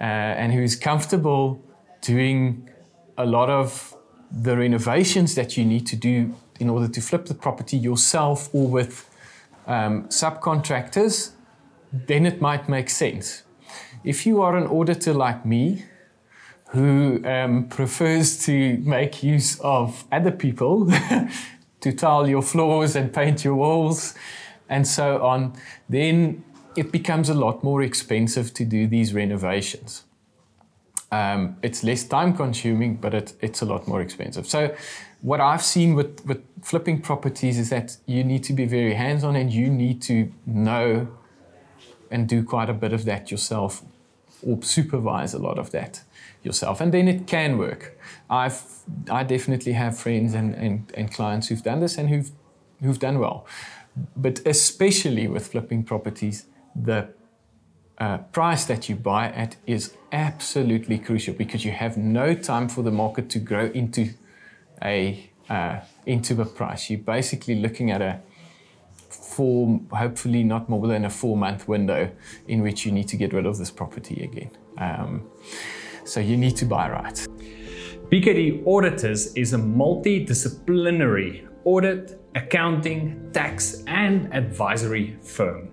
uh, and who's comfortable doing a lot of the renovations that you need to do in order to flip the property yourself or with um, subcontractors, then it might make sense. If you are an auditor like me, who um, prefers to make use of other people to tile your floors and paint your walls and so on, then it becomes a lot more expensive to do these renovations. Um, it's less time consuming, but it, it's a lot more expensive. So, what I've seen with, with flipping properties is that you need to be very hands on and you need to know and do quite a bit of that yourself or supervise a lot of that yourself. And then it can work. I've, I definitely have friends and, and, and clients who've done this and who've, who've done well. But especially with flipping properties, the uh, price that you buy at is absolutely crucial because you have no time for the market to grow into a uh, into a price. You're basically looking at a four, hopefully not more than a four month window in which you need to get rid of this property again. Um, so you need to buy right. BKD Auditors is a multidisciplinary audit, accounting, tax, and advisory firm.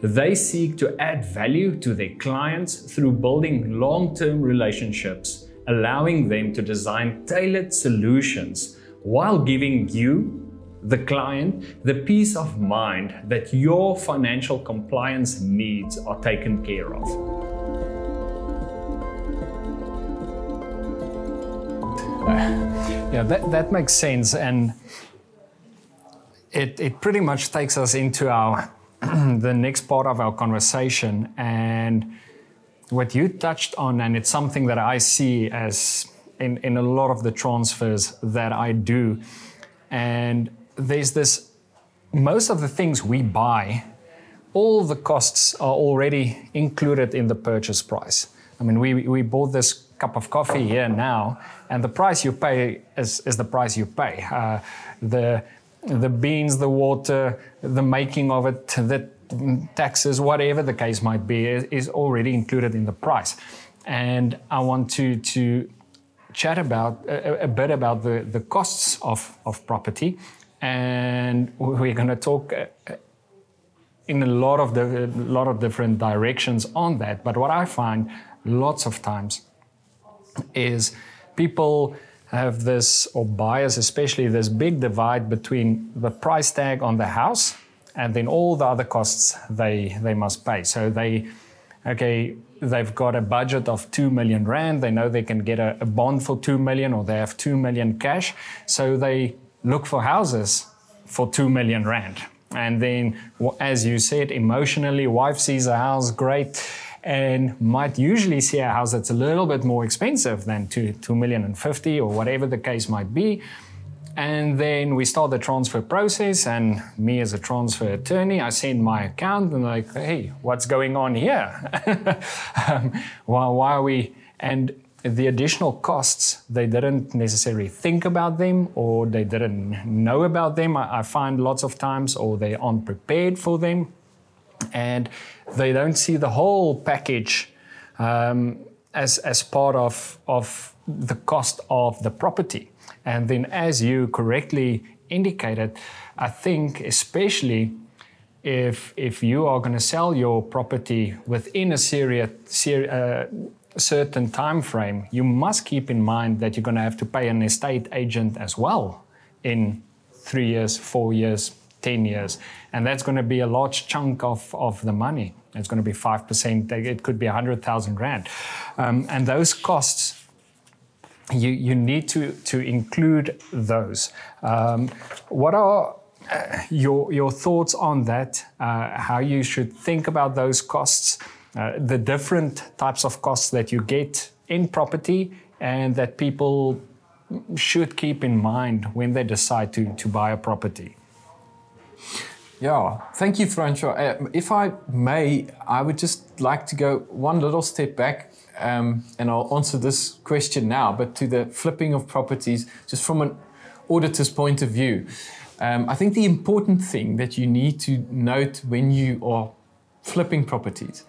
They seek to add value to their clients through building long term relationships, allowing them to design tailored solutions while giving you, the client, the peace of mind that your financial compliance needs are taken care of. Yeah, that, that makes sense. And it, it pretty much takes us into our the next part of our conversation and what you touched on and it's something that i see as in, in a lot of the transfers that i do and there's this most of the things we buy all the costs are already included in the purchase price i mean we, we bought this cup of coffee here now and the price you pay is, is the price you pay uh, the the beans, the water, the making of it, the taxes, whatever the case might be, is already included in the price. And I want to, to chat about a, a bit about the, the costs of, of property. And we're going to talk uh, in a lot of the, a lot of different directions on that. But what I find lots of times is people have this, or buyers especially, this big divide between the price tag on the house and then all the other costs they, they must pay. So they, okay, they've got a budget of 2 million Rand. They know they can get a, a bond for 2 million or they have 2 million cash. So they look for houses for 2 million Rand. And then, as you said, emotionally, wife sees a house, great and might usually see a house that's a little bit more expensive than two, two million and fifty or whatever the case might be. And then we start the transfer process, and me as a transfer attorney, I send my account and like, hey, what's going on here? um, why, why are we? And the additional costs, they didn't necessarily think about them or they didn't know about them. I, I find lots of times, or they aren't prepared for them and they don't see the whole package um, as, as part of, of the cost of the property. And then, as you correctly indicated, I think especially if, if you are going to sell your property within a serious, ser- uh, certain time frame, you must keep in mind that you're going to have to pay an estate agent as well in three years, four years, 10 years. And that's going to be a large chunk of, of the money. It's going to be 5%, it could be 100,000 Rand. Um, and those costs, you, you need to, to include those. Um, what are uh, your, your thoughts on that? Uh, how you should think about those costs, uh, the different types of costs that you get in property, and that people should keep in mind when they decide to, to buy a property? Yeah, thank you, Francois. Uh, if I may, I would just like to go one little step back um, and I'll answer this question now, but to the flipping of properties, just from an auditor's point of view. Um, I think the important thing that you need to note when you are flipping properties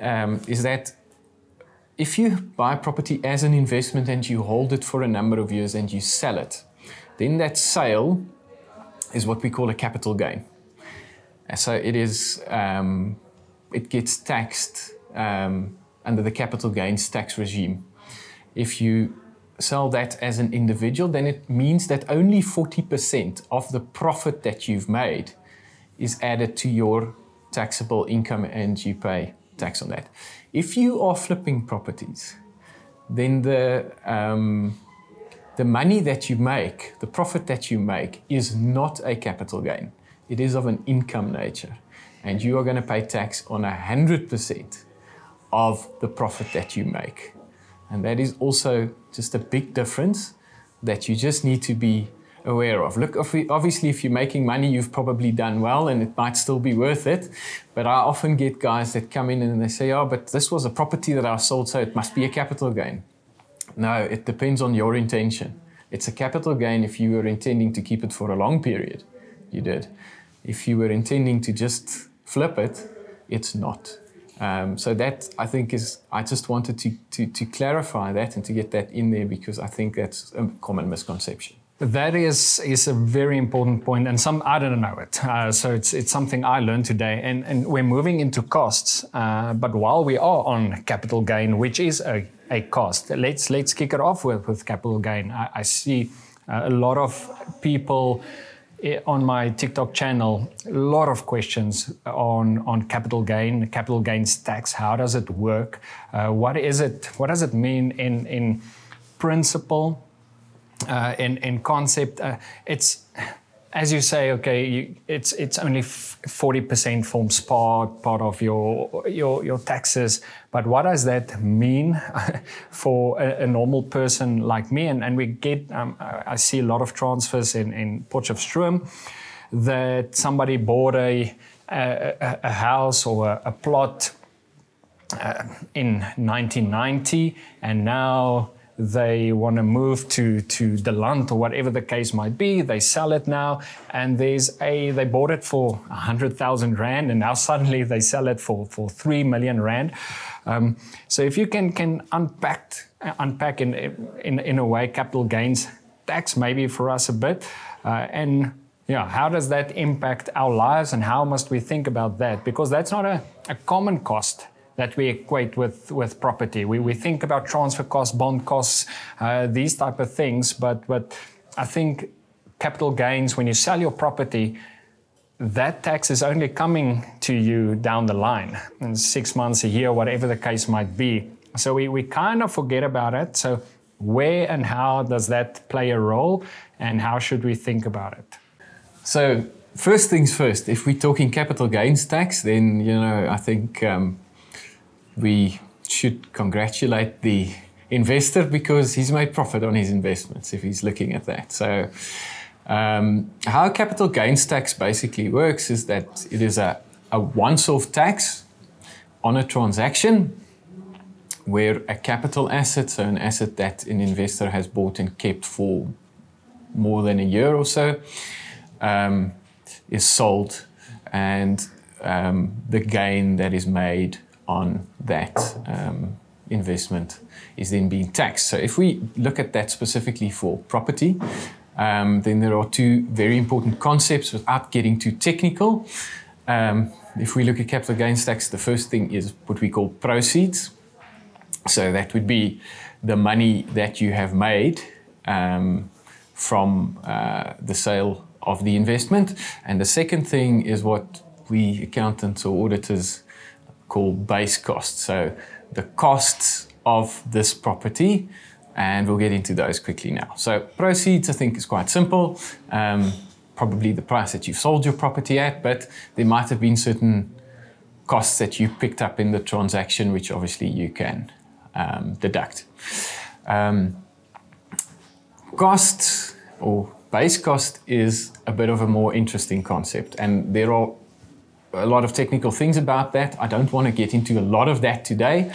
um, is that if you buy property as an investment and you hold it for a number of years and you sell it, then that sale is what we call a capital gain. So it is, um, it gets taxed um, under the capital gains tax regime. If you sell that as an individual, then it means that only 40% of the profit that you've made is added to your taxable income and you pay tax on that. If you are flipping properties, then the um, the money that you make, the profit that you make, is not a capital gain it is of an income nature. And you are going to pay tax on 100% of the profit that you make. And that is also just a big difference that you just need to be aware of. Look, obviously, if you're making money, you've probably done well and it might still be worth it. But I often get guys that come in and they say, Oh, but this was a property that I sold, so it must be a capital gain. No, it depends on your intention. It's a capital gain if you were intending to keep it for a long period. You did if you were intending to just flip it, it's not. Um, so that I think is I just wanted to, to to clarify that and to get that in there because I think that's a common misconception. That is is a very important point, and some I don't know it. Uh, so it's it's something I learned today, and and we're moving into costs. Uh, but while we are on capital gain, which is a, a cost, let's let's kick it off with with capital gain. I, I see uh, a lot of people eh, on my TikTok channel, a lot of questions on on capital gain, capital gains tax. How does it work? Uh, what is it? What does it mean in in principle? Uh, in in concept. Uh, it's as you say, okay, you, it's it's only forty percent forms part part of your your your taxes. But what does that mean for a, a normal person like me? And and we get, um, I see a lot of transfers in in Potchefstroom that somebody bought a a, a house or a, a plot uh, in 1990, and now they want to move to to the land or whatever the case might be. They sell it now, and there's a they bought it for hundred thousand rand, and now suddenly they sell it for for three million rand. Um, so if you can can unpack unpack in in in a way capital gains tax maybe for us a bit, uh, and yeah, how does that impact our lives, and how must we think about that? Because that's not a, a common cost that we equate with, with property. We, we think about transfer costs, bond costs, uh, these type of things, but, but I think capital gains, when you sell your property, that tax is only coming to you down the line in six months, a year, whatever the case might be. So we, we kind of forget about it. So where and how does that play a role and how should we think about it? So first things first, if we're talking capital gains tax, then, you know, I think um, we should congratulate the investor because he's made profit on his investments if he's looking at that. So, um, how capital gains tax basically works is that it is a, a once off tax on a transaction where a capital asset, so an asset that an investor has bought and kept for more than a year or so, um, is sold, and um, the gain that is made on that um, investment is then being taxed. So if we look at that specifically for property, um, then there are two very important concepts without getting too technical. Um, if we look at capital gains tax, the first thing is what we call proceeds. So that would be the money that you have made um, from uh, the sale of the investment. And the second thing is what we accountants or auditors called base cost. So the costs of this property, and we'll get into those quickly now. So proceeds, I think, is quite simple. Um, probably the price that you've sold your property at, but there might have been certain costs that you picked up in the transaction, which obviously you can um, deduct. Um, cost or base cost is a bit of a more interesting concept, and there are a lot of technical things about that. I don't want to get into a lot of that today.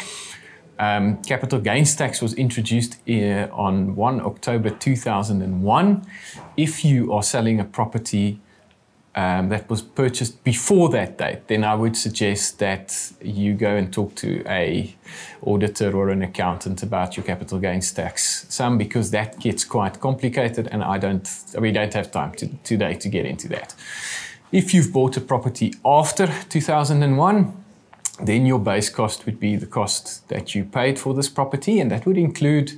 Um, capital gains tax was introduced uh, on 1 October 2001. If you are selling a property um, that was purchased before that date, then I would suggest that you go and talk to a auditor or an accountant about your capital gains tax sum because that gets quite complicated, and I don't we don't have time to, today to get into that. If you've bought a property after 2001, then your base cost would be the cost that you paid for this property, and that would include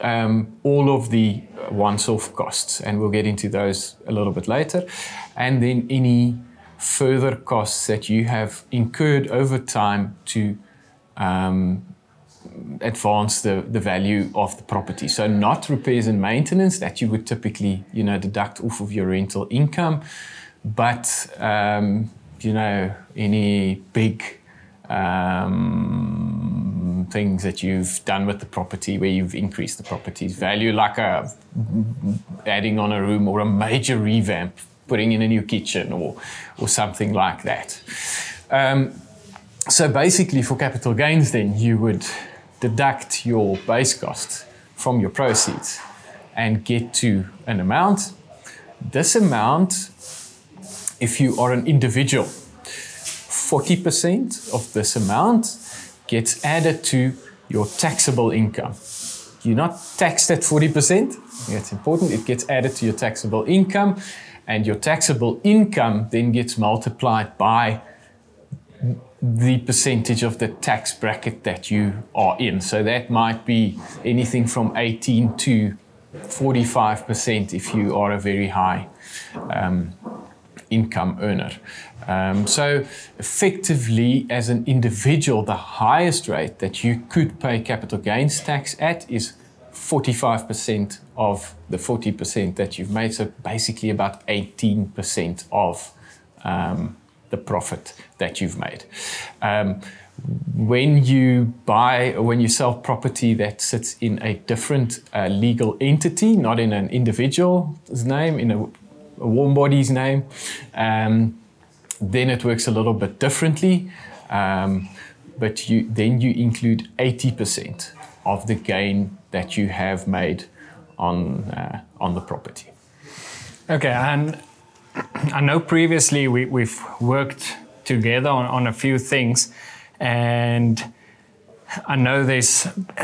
um, all of the once off costs, and we'll get into those a little bit later. And then any further costs that you have incurred over time to um, advance the, the value of the property. So not repairs and maintenance that you would typically, you know, deduct off of your rental income, but um, you know any big um, things that you've done with the property where you've increased the property's value, like a, adding on a room or a major revamp, putting in a new kitchen or or something like that. Um, so basically, for capital gains, then you would deduct your base cost from your proceeds and get to an amount. This amount if you are an individual 40% of this amount gets added to your taxable income. You're not taxed at 40%. It's important. It gets added to your taxable income, and your taxable income then gets multiplied by the percentage of the tax bracket that you are in. So that might be anything from 18 to 45% if you are a very high um, income earner. Um, so, effectively, as an individual, the highest rate that you could pay capital gains tax at is 45% of the 40% that you've made. So, basically, about 18% of um, the profit that you've made. Um, when you buy or when you sell property that sits in a different uh, legal entity, not in an individual's name, in a, a warm body's name, um, then it works a little bit differently. Um, but you then you include 80% of the gain that you have made on uh, on the property. Okay, and I know previously we, we've worked together on, on a few things, and I know there's,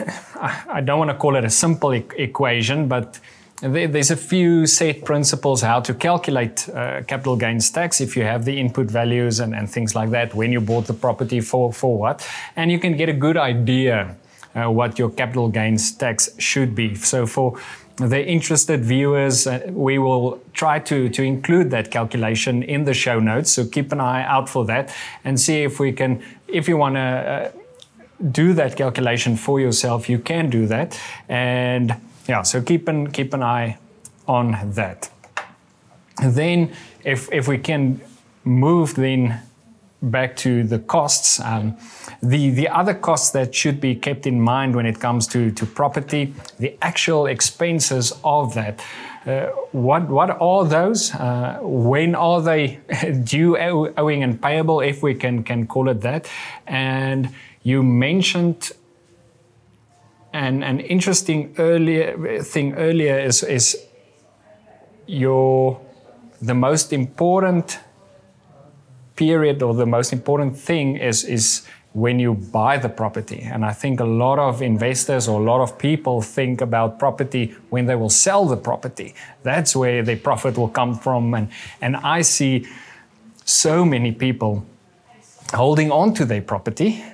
I don't want to call it a simple e- equation, but there's a few set principles how to calculate uh, capital gains tax if you have the input values and, and things like that when you bought the property for, for what. And you can get a good idea uh, what your capital gains tax should be. So for the interested viewers, uh, we will try to, to include that calculation in the show notes. So keep an eye out for that and see if we can, if you want to uh, do that calculation for yourself, you can do that. And yeah, so keep an, keep an eye on that. Then, if, if we can move then back to the costs, um, the, the other costs that should be kept in mind when it comes to, to property, the actual expenses of that. Uh, what, what are those? Uh, when are they due, owing, and payable, if we can, can call it that? And you mentioned an, an interesting earlier thing earlier is, is your the most important period or the most important thing is is when you buy the property. And I think a lot of investors or a lot of people think about property when they will sell the property. That's where the profit will come from. And, and I see so many people holding on to their property.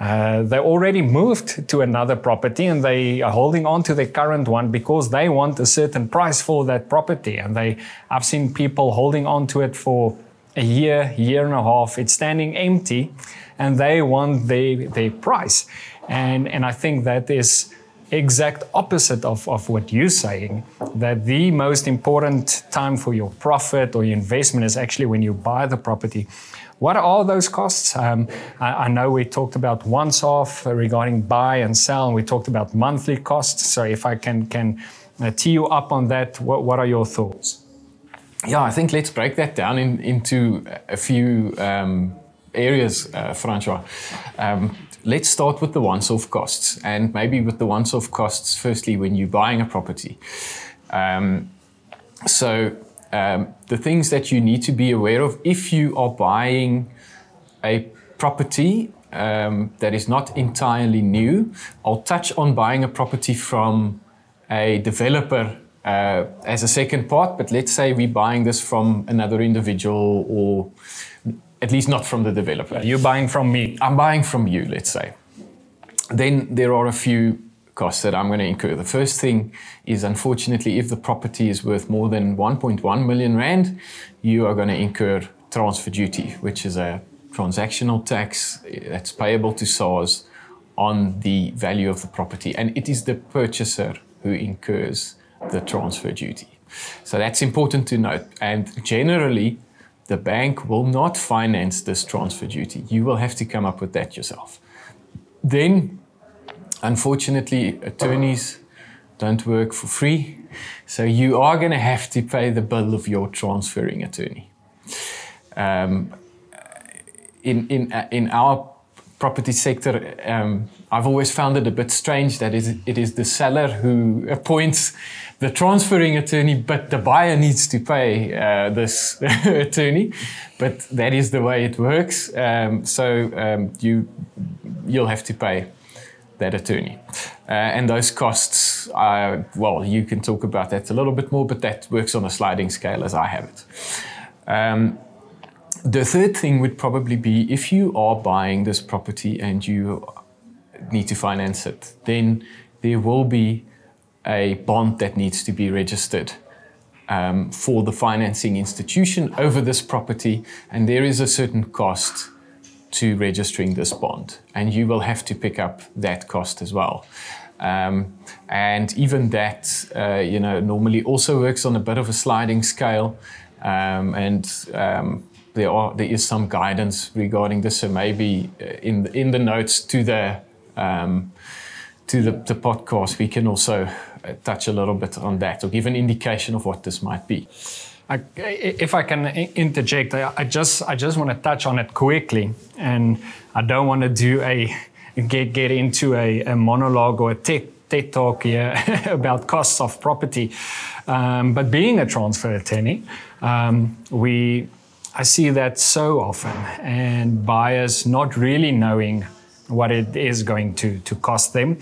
Uh, they already moved to another property and they are holding on to their current one because they want a certain price for that property. And they, I've seen people holding on to it for a year, year and a half. It's standing empty and they want their, their price. And, and I think that is exact opposite of, of what you're saying, that the most important time for your profit or your investment is actually when you buy the property. What are those costs? Um, I, I, know we talked about once off regarding buy and sell, and we talked about monthly costs. So if I can, can uh, tee you up on that, what, what are your thoughts? Yeah, I think let's break that down in, into a few um, areas, uh, Francois. Um, let's start with the once off costs, and maybe with the once off costs, firstly, when you're buying a property. Um, so, um, the things that you need to be aware of if you are buying a property um, that is not entirely new, I'll touch on buying a property from a developer uh, as a second part, but let's say we're buying this from another individual or at least not from the developer. You're buying from me. I'm buying from you, let's say. Then there are a few costs that I'm going to incur. The first thing is unfortunately, if the property is worth more than 1.1 million Rand, you are going to incur transfer duty, which is a transactional tax eh, that's payable to SARS on the value of the property. And it is the purchaser who incurs the transfer duty. So that's important to note. And generally, the bank will not finance this transfer duty. You will have to come up with that yourself. Then, unfortunately, attorneys don't work for free. So you are going to have to pay the bill of your transferring attorney. Um, in, in, in our property sector, um, I've always found it a bit strange that it is the seller who appoints the transferring attorney, but the buyer needs to pay uh, this attorney. But that is the way it works. Um, so um, you you'll have to pay that attorney, uh, and those costs. Are, well, you can talk about that a little bit more, but that works on a sliding scale as I have it. Um, the third thing would probably be if you are buying this property and you need to finance it, then there will be a bond that needs to be registered um, for the financing institution over this property, and there is a certain cost to registering this bond, and you will have to pick up that cost as well. Um, and even that, uh, you know, normally also works on a bit of a sliding scale, um, and um, there are there is some guidance regarding this. So maybe uh, in the, in the notes to the um, to the, the podcast, we can also uh, touch a little bit on that or give an indication of what this might be. I, if I can interject, I just I just want to touch on it quickly, and I don't want to do a get get into a, a monologue or a TED, TED talk here about costs of property. Um, but being a transfer attorney, um, we I see that so often, and buyers not really knowing what it is going to, to cost them.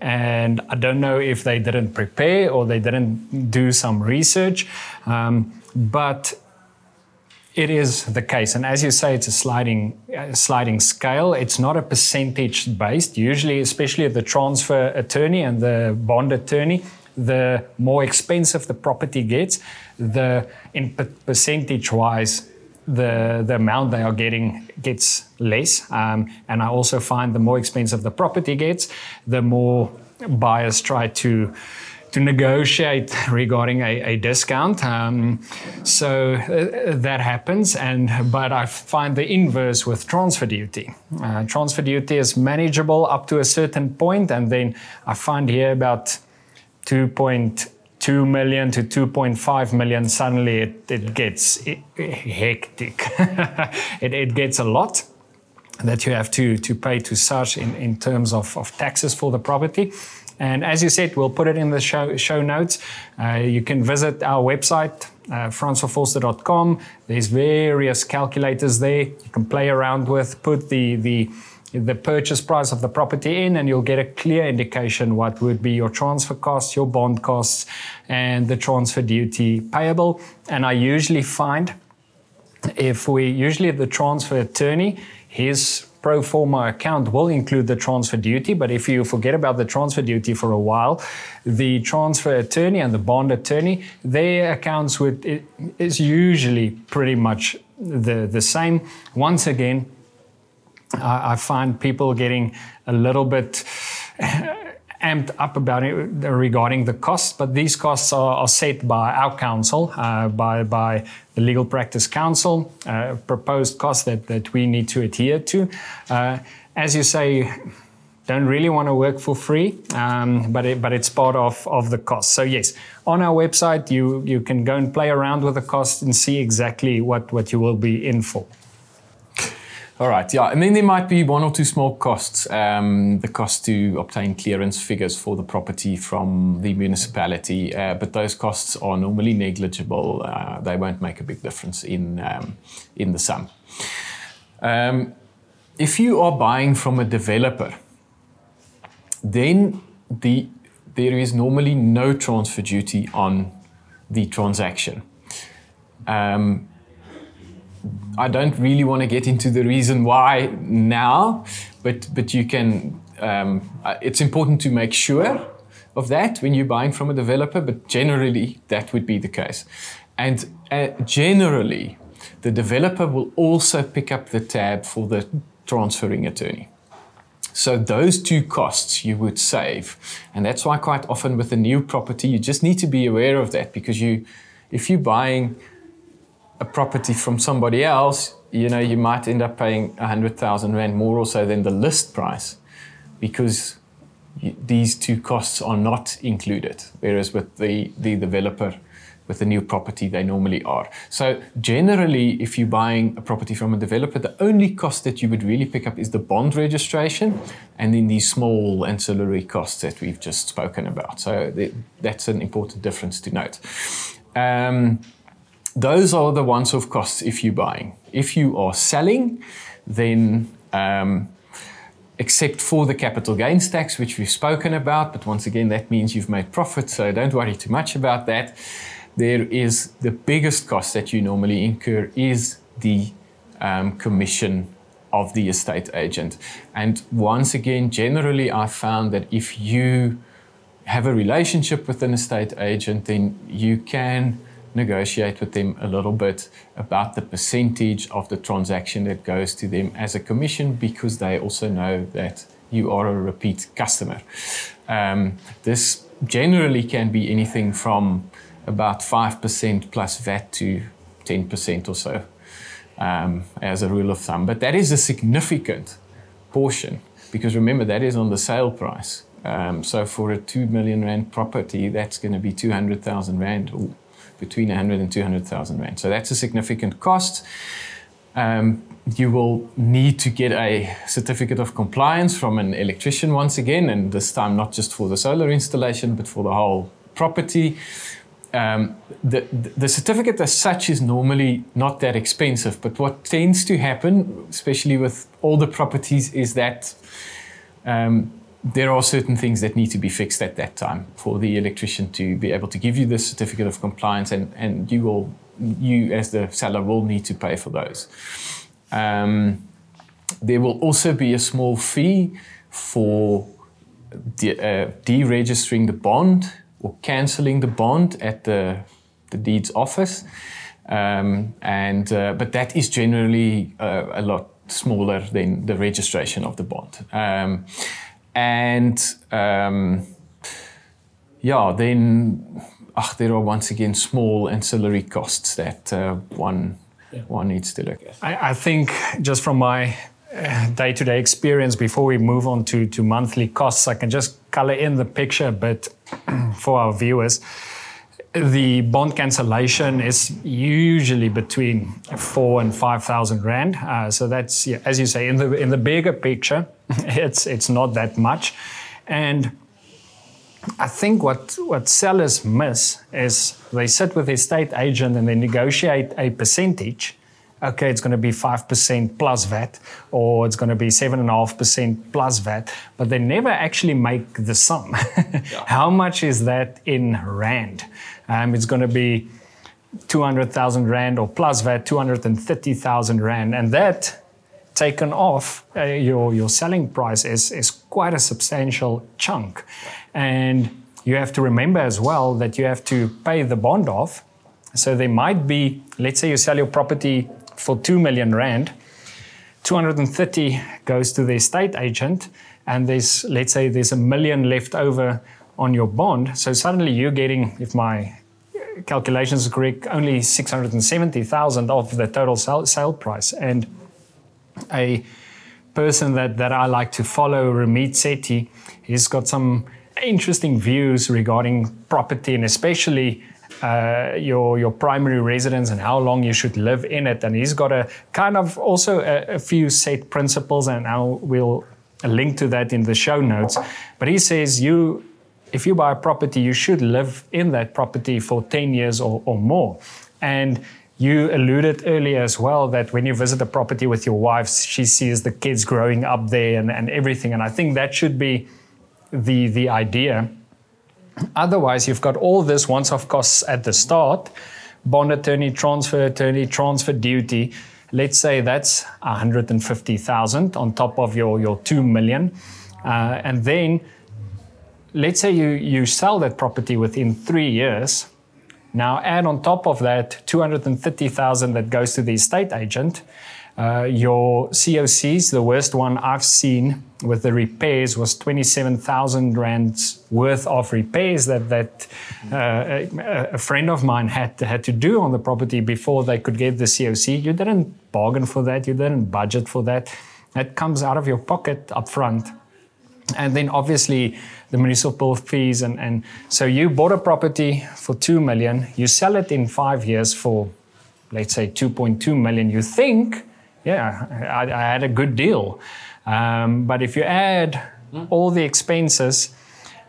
And I don't know if they didn't prepare or they didn't do some research, um, but it is the case. And as you say, it's a sliding, uh, sliding scale. It's not a percentage based. Usually, especially the transfer attorney and the bond attorney, the more expensive the property gets, the in percentage wise, the, the amount they are getting gets less. Um, and I also find the more expensive the property gets, the more buyers try to to negotiate regarding a, a discount. Um, so uh, that happens, and but I find the inverse with transfer duty. Uh, transfer duty is manageable up to a certain point, and then I find here about two point 2 million to 2.5 million, suddenly it, it gets hectic. it, it gets a lot that you have to, to pay to SARS in, in terms of, of taxes for the property. And as you said, we'll put it in the show, show notes. Uh, you can visit our website, uh, francoisforster.com. There's various calculators there you can play around with, put the, the the purchase price of the property in, and you'll get a clear indication what would be your transfer costs, your bond costs, and the transfer duty payable. And I usually find if we usually the transfer attorney, his pro forma account will include the transfer duty, but if you forget about the transfer duty for a while, the transfer attorney and the bond attorney, their accounts would is usually pretty much the, the same. Once again, I, I find people getting a little bit amped up about it regarding the costs, but these costs are, are set by our council, uh, by, by the Legal Practice Council, uh, proposed costs that, that we need to adhere to. Uh, as you say, don't really want to work for free, um, but it, but it's part of, of the cost. So yes, on our website you you can go and play around with the cost and see exactly what what you will be in for. All right, yeah, and then there might be one or two small costs. Um, the cost to obtain clearance figures for the property from the municipality, uh, but those costs are normally negligible. Uh, they won't make a big difference in um, in the sum. Um, if you are buying from a developer, then the there is normally no transfer duty on the transaction. Um, I don't really want to get into the reason why now, but but you can. Um, uh, it's important to make sure of that when you're buying from a developer, but generally that would be the case. And uh, generally, the developer will also pick up the tab for the transferring attorney. So those two costs you would save. And that's why quite often with a new property, you just need to be aware of that because you, if you're buying a property from somebody else, you know, you might end up paying 100,000 Rand more or so than the list price because these two costs are not included. Whereas with the, the developer, with a new property they normally are. So generally, if you're buying a property from a developer, the only cost that you would really pick up is the bond registration and then these small ancillary costs that we've just spoken about. So that's an important difference to note. Um, those are the once-off costs if you're buying. If you are selling, then um, except for the capital gains tax, which we've spoken about, but once again, that means you've made profit, so don't worry too much about that there is the biggest cost that you normally incur is the um, commission of the estate agent. And once again, generally, I found that if you have a relationship with an estate agent, then you can negotiate with them a little bit about the percentage of the transaction that goes to them as a commission because they also know that you are a repeat customer. Um, this generally can be anything from about 5% plus VAT to 10% or so um, as a rule of thumb. But that is a significant portion because remember, that is on the sale price. Um, so for a 2 million Rand property, that's going to be 200,000 Rand between 100 and 200,000 Rand. So that's a significant cost. Um, you will need to get a certificate of compliance from an electrician once again, and this time not just for the solar installation, but for the whole property um, the, the certificate as such is normally not that expensive, but what tends to happen, especially with older properties, is that um, there are certain things that need to be fixed at that time for the electrician to be able to give you the certificate of compliance, and, and you will, you as the seller will need to pay for those. Um, there will also be a small fee for de- uh, deregistering the bond or cancelling the bond at the, the deeds office. Um, and uh, but that is generally uh, a lot smaller than the registration of the bond. Um, and um, yeah, then ach, there are once again small ancillary costs that uh, one yeah. one needs to look at. I, I think just from my day to day experience before we move on to, to monthly costs, I can just color in the picture a bit for our viewers. The bond cancellation is usually between four and five thousand rand. Uh, so that's, yeah, as you say, in the in the bigger picture, it's it's not that much, and I think what what sellers miss is they sit with the estate agent and they negotiate a percentage okay, it's going to be 5% plus VAT or it's going to be 7.5% plus VAT, but they never actually make the sum. yeah. How much is that in Rand? Um, it's going to be 200,000 Rand or plus VAT, 230,000 Rand. And that taken off uh, your, your selling price is, is quite a substantial chunk. And you have to remember as well that you have to pay the bond off. So there might be, let's say you sell your property for 2 million rand, 230 goes to the estate agent, and there's, let's say, there's a million left over on your bond. So suddenly you're getting, if my calculations are correct, only 670,000 of the total sale, sale price. And a person that, that I like to follow, Ramit Sethi, he's got some interesting views regarding property and especially uh, your your primary residence and how long you should live in it. And he's got a kind of also a, a few set principles, and I will link to that in the show notes. But he says you. If you buy a property, you should live in that property for 10 years or, or more. And you alluded earlier as well that when you visit a property with your wife, she sees the kids growing up there and, and everything. And I think that should be the, the idea Otherwise, you've got all this once off costs at the start bond attorney, transfer attorney, transfer duty. Let's say that's 150,000 on top of your, your 2 million. Uh, and then let's say you, you sell that property within three years. Now add on top of that 230,000 that goes to the estate agent. Uh, your COCs, the worst one I've seen with the repairs was 27,000 rands worth of repairs that that uh, a, a, friend of mine had to, had to do on the property before they could get the COC. You didn't bargain for that. You didn't budget for that. That comes out of your pocket up front. and then obviously the municipal fees and, and so you bought a property for 2 million you sell it in five years for let's say 2.2 million you think yeah i, I had a good deal. Um, but if you add all the expenses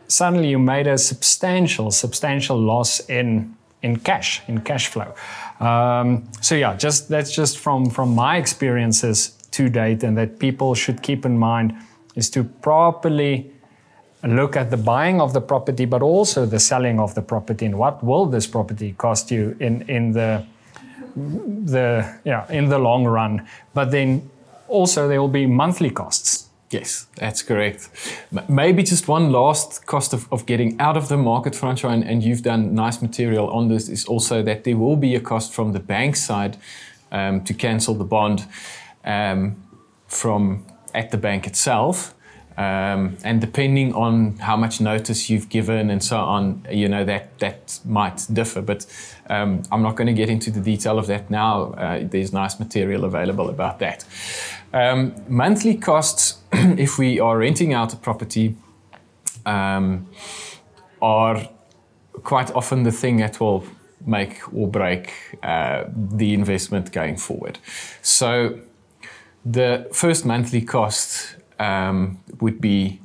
suddenly you made a substantial substantial loss in in cash in cash flow. Um, so yeah just that's just from from my experiences to date and that people should keep in mind is to properly look at the buying of the property, but also the selling of the property and what will this property cost you in, in the the yeah in the long run. But then also there will be monthly costs. Yes, that's correct. Maybe just one last cost of, of getting out of the market, Francois, and, and you've done nice material on this, is also that there will be a cost from the bank side um, to cancel the bond um, from at the bank itself. Um, and depending on how much notice you've given and so on, you know that that might differ. But um, I'm not going to get into the detail of that now. Uh, there's nice material available about that. Um, monthly costs, if we are renting out a property, um, are quite often the thing that will make or break uh, the investment going forward. So the first monthly cost um, would be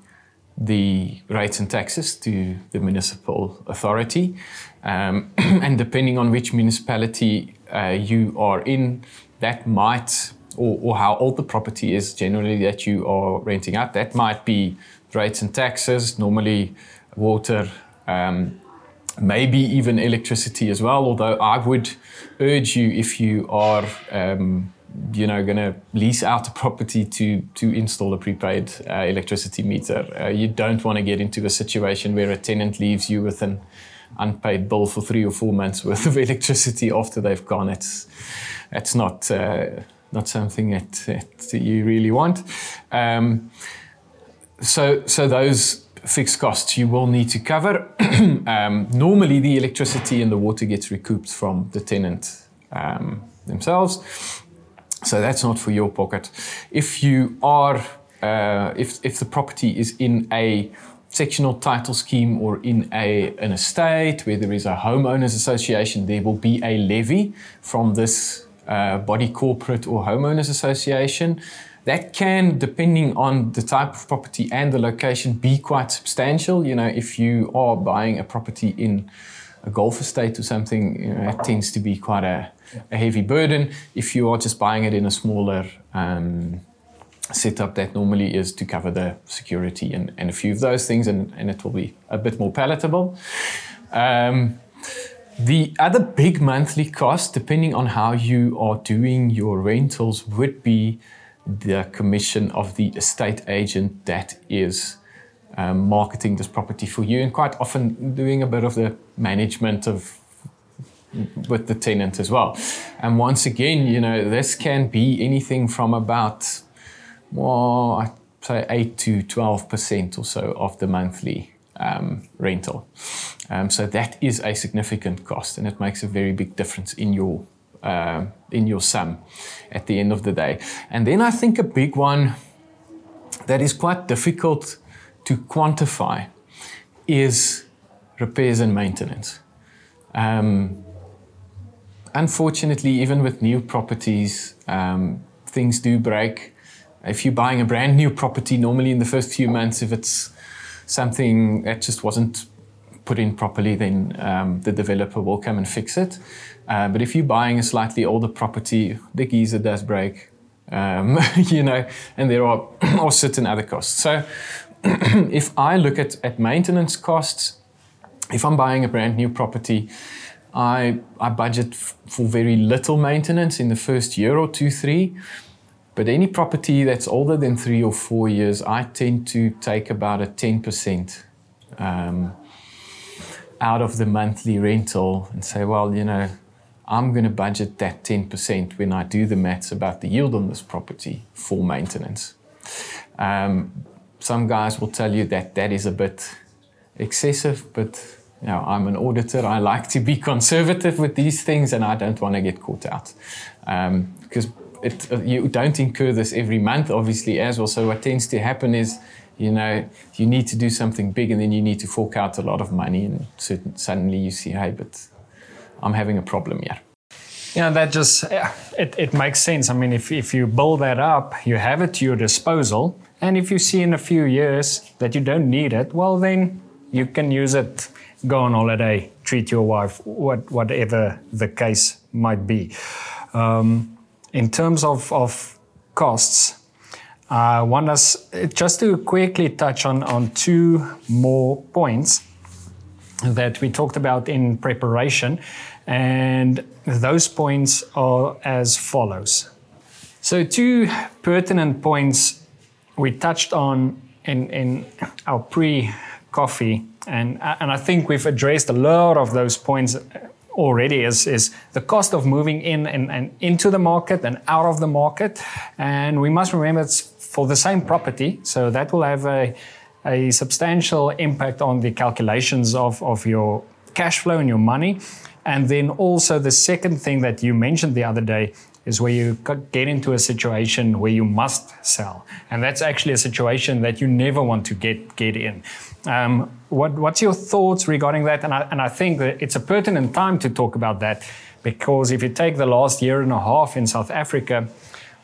the rates and taxes to the municipal authority. Um, and depending on which municipality uh, you are in, that might, or, or, how old the property is generally that you are renting out, that might be rates and taxes, normally water, um, maybe even electricity as well. Although I would urge you, if you are um, you know going to lease out a property to to install a prepaid uh, electricity meter. Uh, you don't want to get into a situation where a tenant leaves you with an unpaid bill for three or four months worth of electricity after they've gone. It's it's not uh, not something that, that, you really want. Um, so so those fixed costs you will need to cover. um, normally, the electricity and the water gets recouped from the tenant um, themselves. So that's not for your pocket. If you are, uh, if, if the property is in a sectional title scheme or in a, an estate where there is a homeowners association, there will be a levy from this uh, body corporate or homeowners association. That can, depending on the type of property and the location, be quite substantial. You know, if you are buying a property in a golf estate or something, you know, it tends to be quite a, a heavy burden. If you are just buying it in a smaller um, setup, that normally is to cover the security and, and a few of those things, and, and it will be a bit more palatable. Um, the other big monthly cost, depending on how you are doing your rentals, would be the commission of the estate agent that is um, marketing this property for you and quite often doing a bit of the management of with the tenant as well. And once again, you know, this can be anything from about well, I say eight to twelve percent or so of the monthly um, rental. Um, so that is a significant cost, and it makes a very big difference in your uh, in your sum at the end of the day. And then I think a big one that is quite difficult to quantify is repairs and maintenance. Um, unfortunately, even with new properties, um, things do break. If you're buying a brand new property, normally in the first few months, if it's something that just wasn't put in properly, then um, the developer will come and fix it. Uh, but if you're buying a slightly older property, the geyser does break, um, you know, and there are, are certain other costs. So if I look at, at maintenance costs, if I'm buying a brand new property, I, I budget f- for very little maintenance in the first year or two, three. But any property that's older than three or four years, I tend to take about a 10% um, out of the monthly rental and say, well, you know, I'm going to budget that 10% when I do the maths about the yield on this property for maintenance. Um, some guys will tell you that that is a bit excessive, but you know, I'm an auditor. I like to be conservative with these things, and I don't want to get caught out because um, uh, you don't incur this every month, obviously, as well. So what tends to happen is you know, you need to do something big and then you need to fork out a lot of money and suddenly you see, hey, but I'm having a problem here. Yeah, that just it, it makes sense. I mean, if, if you build that up, you have it to your disposal, and if you see in a few years that you don't need it, well, then you can use it, go on holiday, treat your wife, what, whatever the case might be. Um, in terms of, of costs, I want us just to quickly touch on, on two more points that we talked about in preparation. And those points are as follows. So, two pertinent points we touched on in, in our pre coffee, and, and I think we've addressed a lot of those points already is, is the cost of moving in and, and into the market and out of the market. And we must remember it's for the same property, so that will have a, a substantial impact on the calculations of, of your cash flow and your money. And then also the second thing that you mentioned the other day is where you get into a situation where you must sell. And that's actually a situation that you never want to get, get in. Um, what, what's your thoughts regarding that? And I, and I think that it's a pertinent time to talk about that because if you take the last year and a half in South Africa,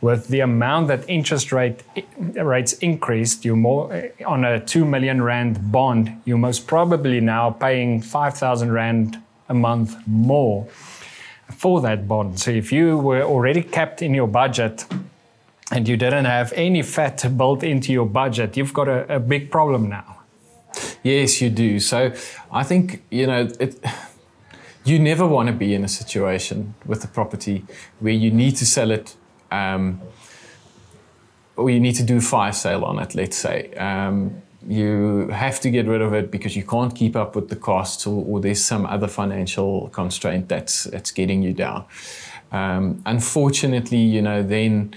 with the amount that interest rate rates increased, you more on a two million rand bond, you're most probably now paying five thousand rand a month more for that bond. So if you were already capped in your budget and you didn't have any fat built into your budget, you've got a, a big problem now. Yes, you do. So I think, you know, it, you never want to be in a situation with a property where you need to sell it um, or you need to do fire sale on it, let's say. Um, you have to get rid of it because you can't keep up with the costs or, or there's some other financial constraint that's, that's getting you down. Um, unfortunately, you know, then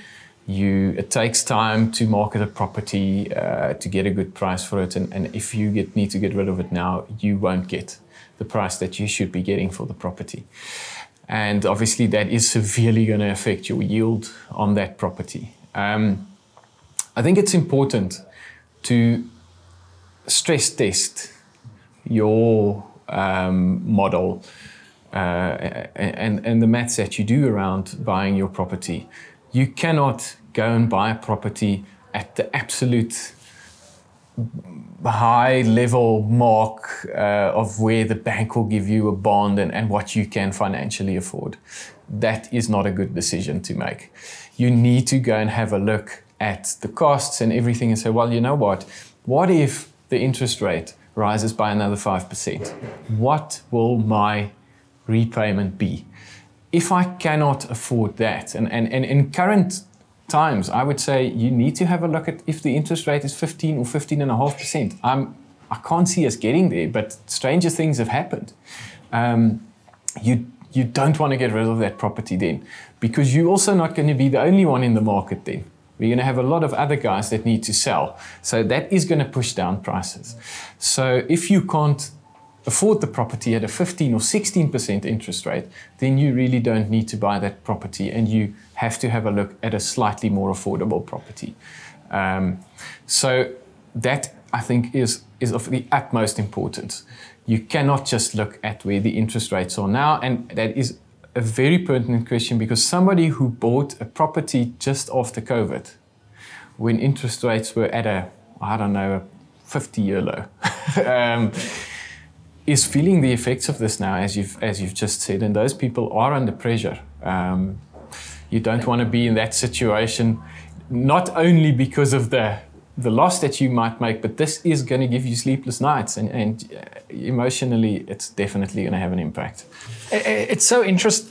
you it takes time to market a property uh, to get a good price for it. And, and if you get, need to get rid of it now you won't get the price that you should be getting for the property. And obviously that is severely going to affect your yield on that property. Um, i think it's important to stress test your um, model uh, and, and the maths that you do around buying your property. You cannot go and buy a property at the absolute high level mark uh, of where the bank will give you a bond and, and what you can financially afford. That is not a good decision to make. You need to go and have a look at the costs and everything and say, well, you know what? What if the interest rate rises by another 5%, what will my repayment be? If I cannot afford that, and, and, and in current times, I would say you need to have a look at if the interest rate is 15 or 15.5%. I'm, I can't see us getting there, but stranger things have happened. Um, you, you don't want to get rid of that property then because you're also not going to be the only one in the market then. We're going to have a lot of other guys that need to sell. So that is going to push down prices. So if you can't afford the property at a 15 or 16% interest rate, then you really don't need to buy that property and you have to have a look at a slightly more affordable property. Um, so that I think is, is of the utmost importance. You cannot just look at where the interest rates are now, and that is a very pertinent question because somebody who bought a property just after COVID, when interest rates were at a, I don't know, a 50 year low, um, is feeling the effects of this now, as you've, as you've just said. And those people are under pressure. Um, you don't want to be in that situation, not only because of the the loss that you might make, but this is going to give you sleepless nights, and, and uh, emotionally, it's definitely going to have an impact. It's so interest,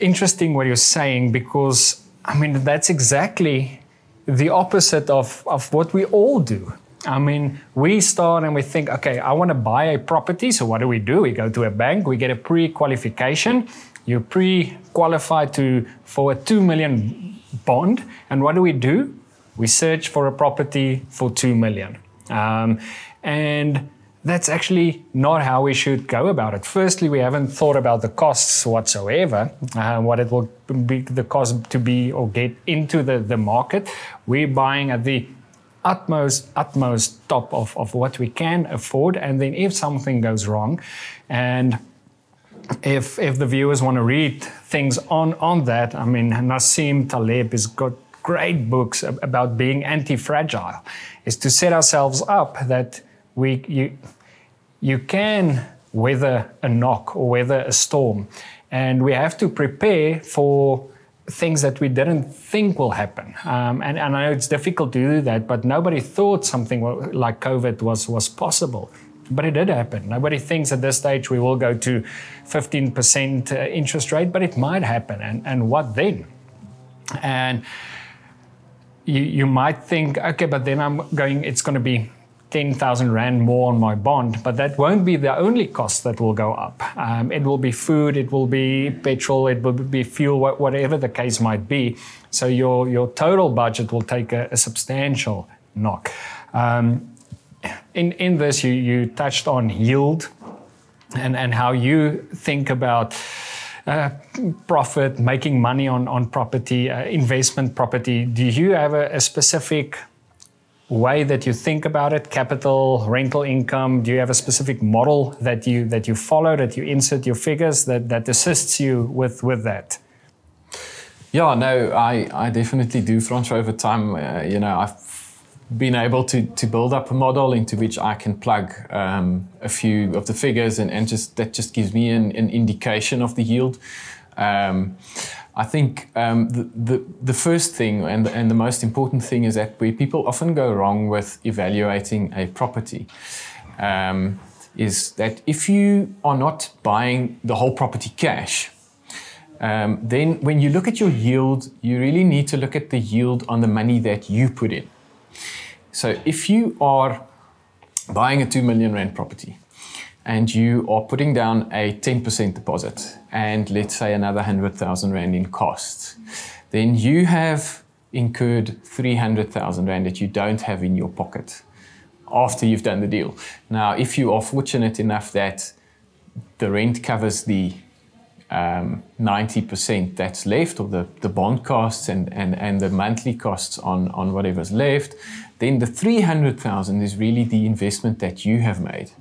interesting what you're saying because I mean that's exactly the opposite of, of what we all do. I mean, we start and we think, okay, I want to buy a property. So what do we do? We go to a bank, we get a pre-qualification. You're pre-qualified to for a two million bond, and what do we do? We search for a property for 2 million. Um, and that's actually not how we should go about it. Firstly, we haven't thought about the costs whatsoever, uh, what it will be the cost to be or get into the, the market. We're buying at the utmost utmost top of, of what we can afford and then if something goes wrong and if if the viewers want to read things on on that i mean nassim taleb has got great books about being anti-fragile is to set ourselves up that we you you can weather a knock or weather a storm and we have to prepare for things that we didn't think will happen. Um, and, and, I know it's difficult to do that, but nobody thought something like COVID was, was possible. But it did happen. Nobody thinks at this stage we will go to 15% uh, interest rate, but it might happen. And, and what then? And you, you might think, okay, but then I'm going, it's going to be 10,000 Rand more on my bond, but that won't be the only cost that will go up. Um, it will be food, it will be petrol, it will be fuel, whatever the case might be. So your, your total budget will take a, a substantial knock. Um, in, in this, you, you touched on yield and, and how you think about uh, profit, making money on, on property, uh, investment property. Do you have a, a specific way that you think about it? Capital rental income? Do you have a specific model that you that you follow that you insert your figures that that assists you with with that? Yeah no i i definitely do front over time. Uh, you know i've been able to to build up a model into which i can plug um, a few of the figures and and just that just gives me an, an indication of the yield um, I think um, the, the, the, first thing and, and the most important thing is that where people often go wrong with evaluating a property um, is that if you are not buying the whole property cash, um, then when you look at your yield, you really need to look at the yield on the money that you put in. So if you are buying a 2 million rand property and you are putting down a 10% deposit and let's say another 100,000 Rand in costs, then you have incurred 300,000 Rand that you don't have in your pocket after you've done the deal. Now, if you are fortunate enough that the rent covers the um, 90% that's left, or the, the bond costs and, and, and the monthly costs on, on whatever's left, then the 300,000 is really the investment that you have made.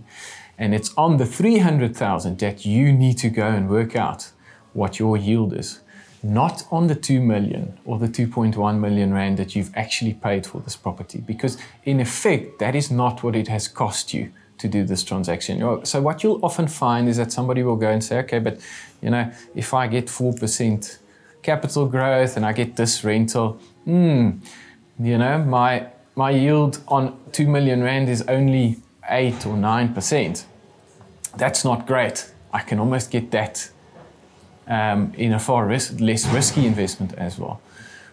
And it's on the 300,000 that you need to go and work out what your yield is, not on the 2 million or the 2.1 million rand that you've actually paid for this property. Because in effect, that is not what it has cost you to do this transaction. So what you'll often find is that somebody will go and say, okay, but you know, if I get 4% capital growth and I get this rental, hmm, you know, my my yield on 2 million rand is only 8 or 9%, that's not great. I can almost get that um, in a far ris- less risky investment as well.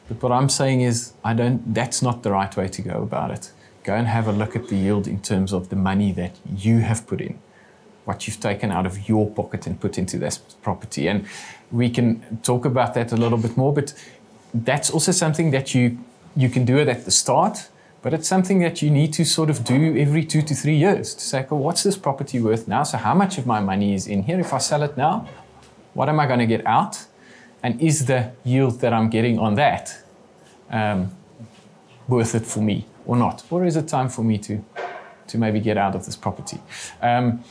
But what I'm saying is, I don't. That's not the right way to go about it. Go and have a look at the yield in terms of the money that you have put in, what you've taken out of your pocket and put into this property. And we can talk about that a little bit more. But that's also something that you you can do it at the start but it's something that you need to sort of do every two to three years to say, well, what's this property worth now? So, how much of my money is in here? If I sell it now, what am I going to get out? And is the yield that I'm getting on that um, worth it for me or not? Or is it time for me to, to maybe get out of this property? Um,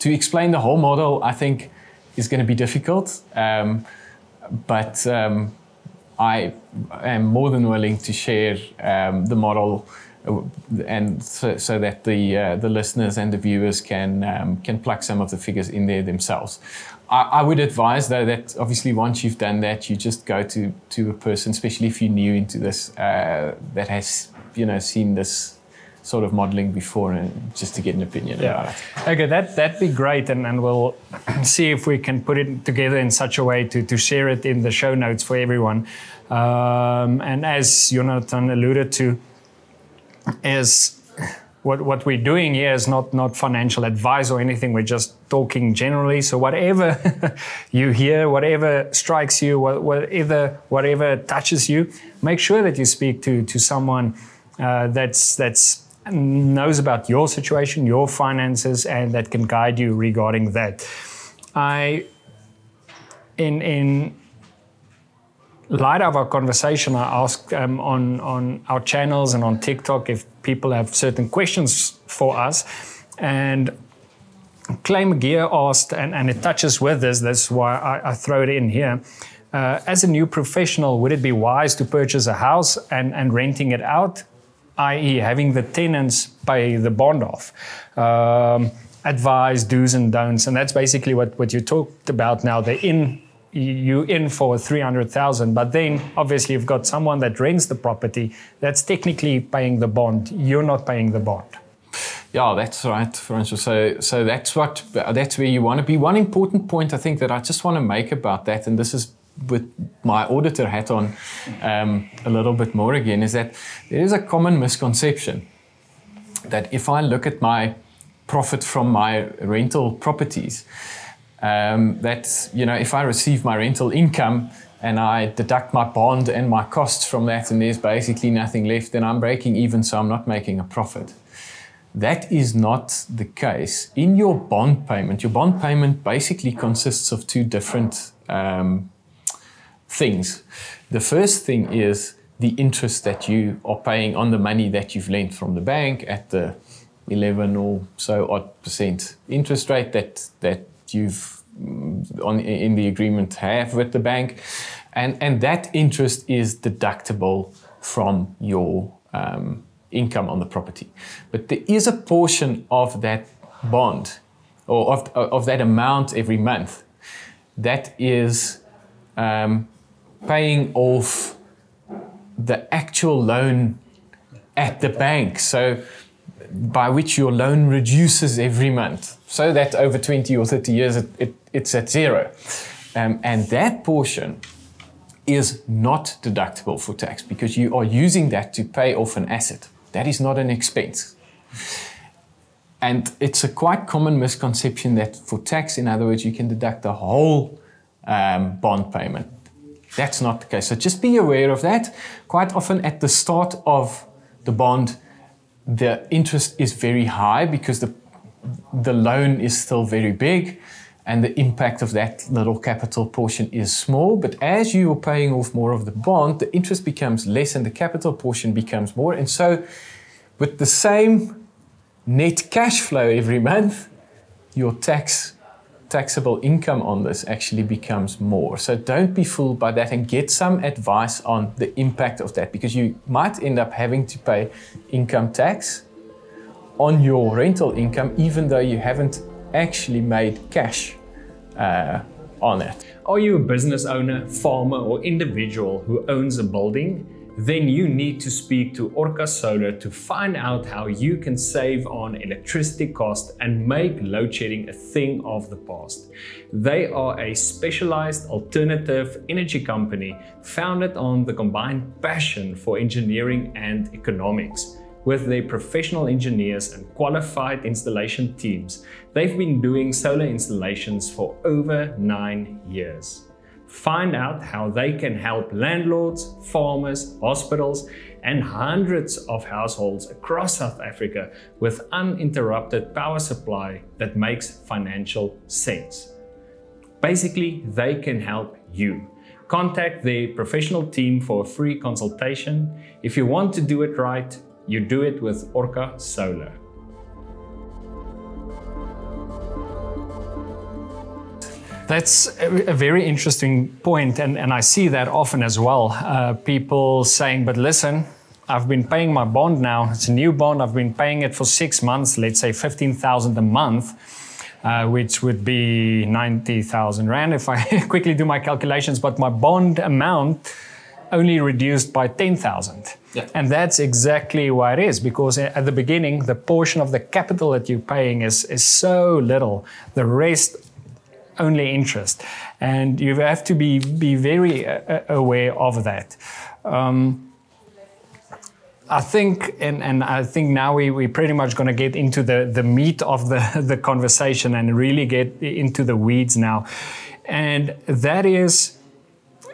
to explain the whole model, I think, is going to be difficult. Um, but um, I am more than willing to share um, the model uh, and so, so that the uh, the listeners and the viewers can um, can plug some of the figures in there themselves. I, I, would advise though that obviously once you've done that, you just go to to a person, especially if you're new into this, uh, that has you know seen this sort of modeling before and just to get an opinion yeah. about it. Okay, that, that'd be great. And, and we'll see if we can put it together in such a way to, to share it in the show notes for everyone. Um, and as Jonathan alluded to, is what, what we're doing here is not, not financial advice or anything. We're just talking generally. So whatever you hear, whatever strikes you, whatever, whatever touches you, make sure that you speak to, to someone uh, that's, that's knows about your situation, your finances, and that can guide you regarding that. I, in in light of our conversation, I asked um, on on our channels and on TikTok if people have certain questions for us, and Clay McGear asked, and, and it touches with this. That's why I, I throw it in here. Uh, as a new professional, would it be wise to purchase a house and, and renting it out, i.e., having the tenants pay the bond off? Um, advise do's and don'ts, and that's basically what, what you talked about now. The in you in for 300,000 but then obviously you've got someone that rents the property that's technically paying the bond you're not paying the bond yeah, that's right, Francois. So, so that's what that's where you want to be. One important point I think that I just want to make about that, and this is with my auditor hat on um, a little bit more again, is that there is a common misconception that if I look at my profit from my rental properties, um, that you know if I receive my rental income and I deduct my bond and my costs from that, and there's basically nothing left, then I'm breaking even, so I'm not making a profit. That is not the case. In your bond payment, your bond payment basically consists of two different um, things. The first thing is the interest that you are paying on the money that you've lent from the bank at the 11 or so odd percent interest rate that, that you've mm, on, in the agreement have with the bank. And, and that interest is deductible from your um, income on the property. But there is a portion of that bond or of, of that amount every month that is um, paying off the actual loan at the bank. So, by which your loan reduces every month, so that over 20 or 30 years it, it, it's at zero. Um, and that portion is not deductible for tax because you are using that to pay off an asset. That is not an expense. And it's a quite common misconception that for tax, in other words, you can deduct the whole um, bond payment. That's not the case. So just be aware of that. Quite often at the start of the bond, the interest is very high because the, the loan is still very big and the impact of that little capital portion is small. But as you are paying off more of the bond, the interest becomes less and the capital portion becomes more. And so, with the same net cash flow every month, your tax taxable income on this actually becomes more. So don't be fooled by that and get some advice on the impact of that because you might end up having to pay income tax on your rental income even though you haven't actually made cash uh, on it. Are you a business owner, farmer, or individual who owns a building? Then you need to speak to Orka Solar to find out how you can save on electricity cost and make load shedding a thing of the past. They are a specialized alternative energy company founded on the combined passion for engineering and economics. With their professional engineers and qualified installation teams, they've been doing solar installations for over nine years. Find out how they can help landlords, farmers, hospitals, and hundreds of households across South Africa with uninterrupted power supply that makes financial sense. Basically, they can help you. Contact their professional team for a free consultation. If you want to do it right, you do it with Orka Solar. That's a very interesting point, and, and I see that often as well. Uh, people saying, but listen, I've been paying my bond now. It's a new bond. I've been paying it for six months, let's say 15,000 a month, uh, which would be 90,000 Rand if I quickly do my calculations. But my bond amount only reduced by 10,000. Yeah. And that's exactly why it is, because at the beginning, the portion of the capital that you're paying is, is so little. The rest, only interest. And you have to be, be very uh, aware of that. Um, I think, and, and I think now we, we're pretty much going to get into the, the meat of the, the conversation and really get into the weeds now. And that is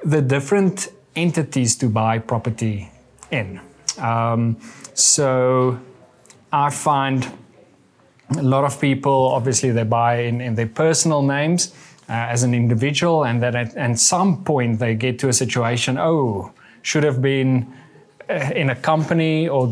the different entities to buy property in. Um, so I find a lot of people, obviously, they buy in, in their personal names. uh, as an individual, and at, at some point they get to a situation, oh, should have been uh, in a company or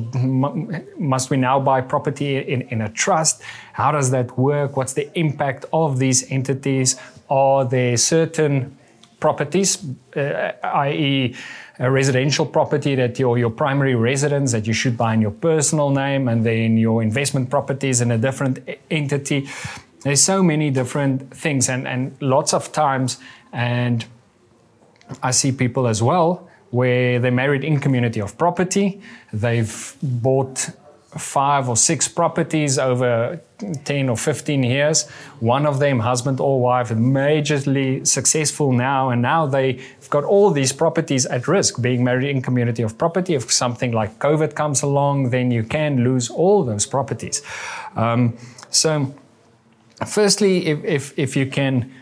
must we now buy property in, in a trust? How does that work? What's the impact of these entities? Are there certain properties, uh, i.e., a residential property that your, your primary residence that you should buy in your personal name and then your investment properties in a different entity. There's so many different things and, and lots of times, and I see people as well where they married in community of property. They've bought five or six properties over 10 or 15 years. One of them, husband or wife, majorly successful now, and now they've got all these properties at risk being married in community of property. If something like COVID comes along, then you can lose all those properties. Um, so, firstly, if, if, if you can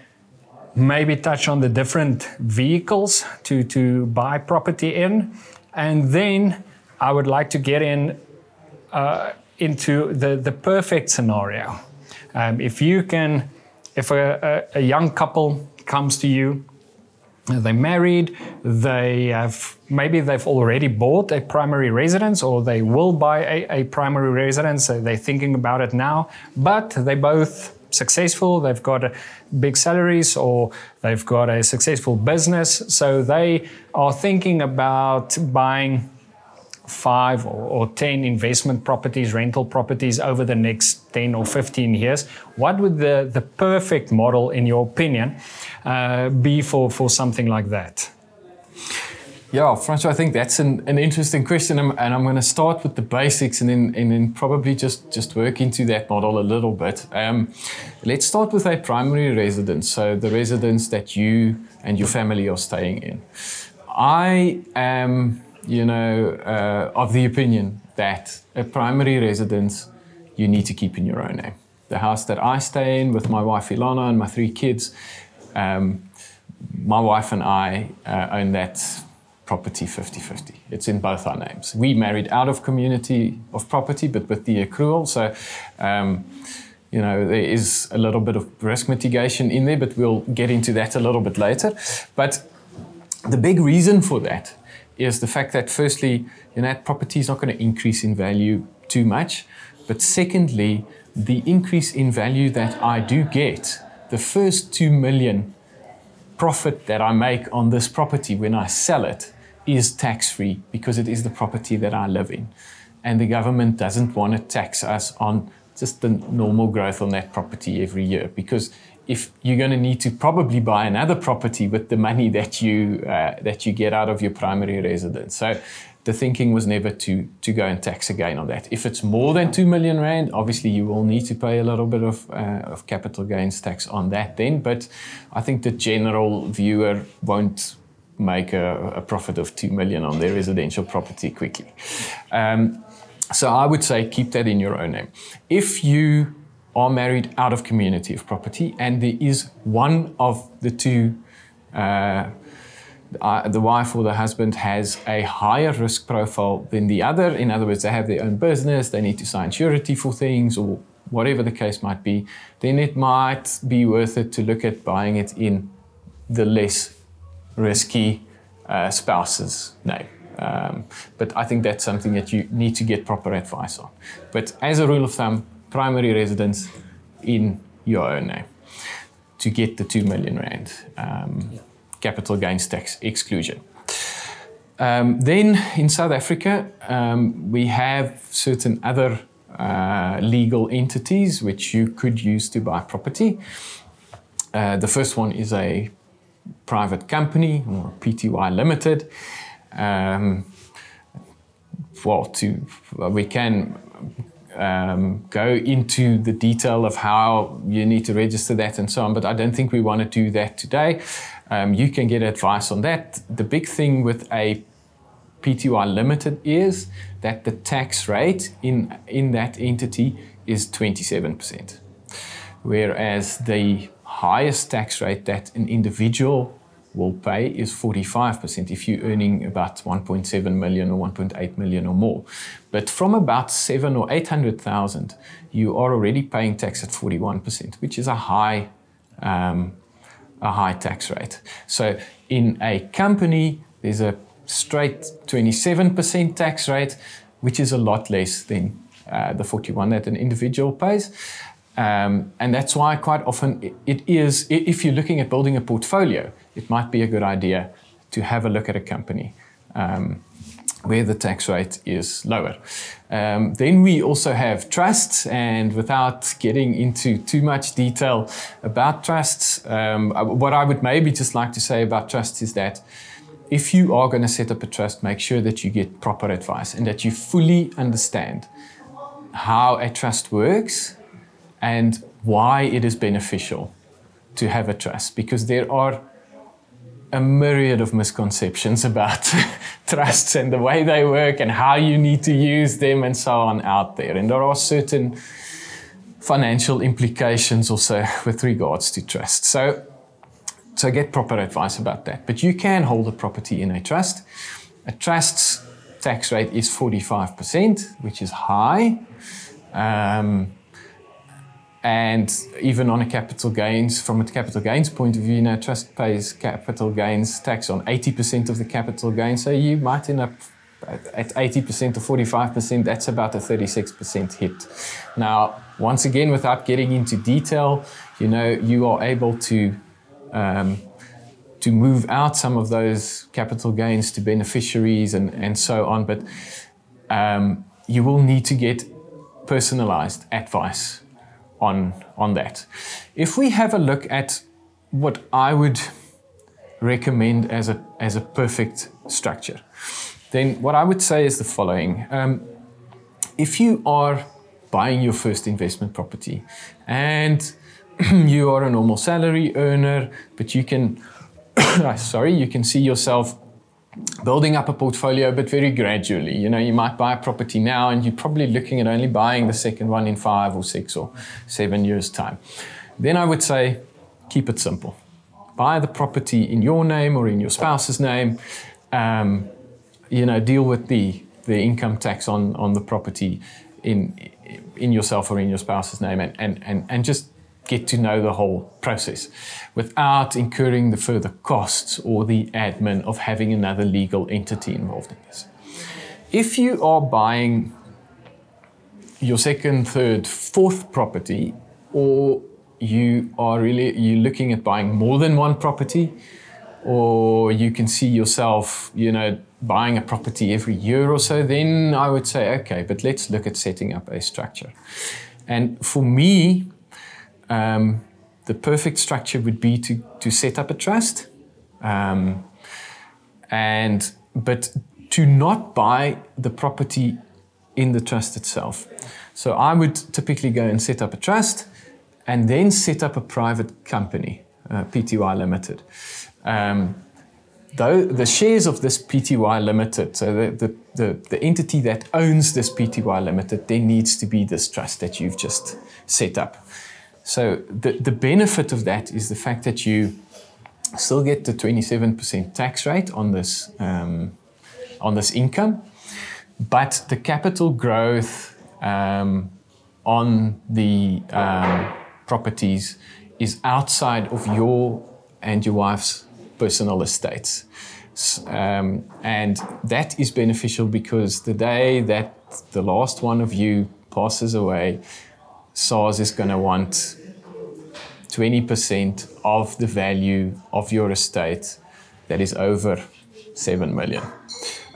maybe touch on the different vehicles to, to buy property in, and then I would like to get in uh, into the, the perfect scenario. Um, if you can, if a, a, a, young couple comes to you, they're married, they have maybe they've already bought a primary residence or they will buy a, a primary residence, so they're thinking about it now, but they're both successful, they've got big salaries, or they've got a successful business. So they are thinking about buying five or, or 10 investment properties, rental properties over the next 10 or 15 years, what would the, the perfect model, in your opinion, uh, be for, for something like that? Yeah, Francois, I think that's an, an interesting question, and I'm going to start with the basics and then, and then probably just, just work into that model a little bit. Um, let's start with a primary residence, so the residence that you and your family are staying in. I am you know, uh, of the opinion that a primary residence you need to keep in your own name. The house that I stay in with my wife Ilana and my three kids, um, my wife and I uh, own that property 50 50. It's in both our names. We married out of community of property, but with the accrual. So, um, you know, there is a little bit of risk mitigation in there, but we'll get into that a little bit later. But the big reason for that is the fact that firstly, you know, that property is not going to increase in value too much. But secondly, the increase in value that I do get, the first two million profit that I make on this property when I sell it is tax free because it is the property that I live in. And the government doesn't want to tax us on just the normal growth on that property every year because if you're going to need to probably buy another property with the money that you uh, that you get out of your primary residence. So the thinking was never to to go and tax again on that. If it's more than two million rand, obviously you will need to pay a little bit of uh, of capital gains tax on that then. But I think the general viewer won't make a, a profit of two million on their residential property quickly. Um, so I would say keep that in your own name. If you are married out of community of property, and there is one of the two, uh, uh, the wife or the husband has a higher risk profile than the other. In other words, they have their own business, they need to sign surety for things, or whatever the case might be, then it might be worth it to look at buying it in the less risky uh, spouse's name. Um, but I think that's something that you need to get proper advice on. But as a rule of thumb, primary residence in your own name to get the 2 million rand um, yeah. capital gains tax exclusion. Um, then in South Africa, um, we have certain other uh, legal entities which you could use to buy property. Uh, the first one is a private company or PTY Limited. Um, well, to we can um, go into the detail of how you need to register that and so on, but I don't think we want to do that today. Um, you can get advice on that. The big thing with a PTY Limited is that the tax rate in, in that entity is 27%, whereas the highest tax rate that an individual will pay is 45% if you're earning about 1.7 million or 1.8 million or more. But from about seven or 800,000, you are already paying tax at 41%, which is a high, um, a high tax rate. So in a company, there's a straight 27% tax rate, which is a lot less than uh, the 41 that an individual pays. Um, and that's why quite often it, it is, if you're looking at building a portfolio, it might be a good idea to have a look at a company um, where the tax rate is lower. Um, then we also have trusts, and without getting into too much detail about trusts, um, what I would maybe just like to say about trusts is that if you are going to set up a trust, make sure that you get proper advice and that you fully understand how a trust works and why it is beneficial to have a trust because there are a myriad of misconceptions about trusts and the way they work and how you need to use them and so on out there. And there are certain financial implications also with regards to trust. So, so get proper advice about that. But you can hold a property in a trust. A trust's tax rate is 45%, which is high. Um, and even on a capital gains, from a capital gains point of view, you know, trust pays capital gains tax on 80% of the capital gain. So you might end up at 80% or 45%, that's about a 36% hit. Now, once again, without getting into detail, you know, you are able to um, to move out some of those capital gains to beneficiaries and, and so on, but um, you will need to get personalized advice on, on that. If we have a look at what I would recommend as a, as a perfect structure, then what I would say is the following. Um, if you are buying your first investment property and you are a normal salary earner, but you can, sorry, you can see yourself building up a portfolio, but very gradually. You know, you might buy a property now and you're probably looking at only buying the second one in five or six or seven years' time. Then I would say keep it simple. Buy the property in your name or in your spouse's name. Um, you know, deal with the, the income tax on, on the property in, in yourself or in your spouse's name and, and, and, and just get to know the whole process without incurring the further costs or the admin of having another legal entity involved in this. If you are buying your second, third, fourth property, or you are really you're looking at buying more than one property, or you can see yourself, you know, buying a property every year or so, then I would say, okay, but let's look at setting up a structure. And for me, um, the perfect structure would be to, to set up a trust um, and but to not buy the property in the trust itself. So I would typically go and set up a trust and then set up a private company, uh, PTY Limited. Um, though the shares of this PTY Limited, so the, the, the, the, entity that owns this PTY Limited, there needs to be this trust that you've just set up. So the, the benefit of that is the fact that you still get the 27% tax rate on this, um, on this income, but the capital growth um, on the um, properties is outside of your and your wife's personal estates. Um, and that is beneficial because the day that the last one of you passes away, SARS is going to want 20% of the value of your estate that is over 7 million.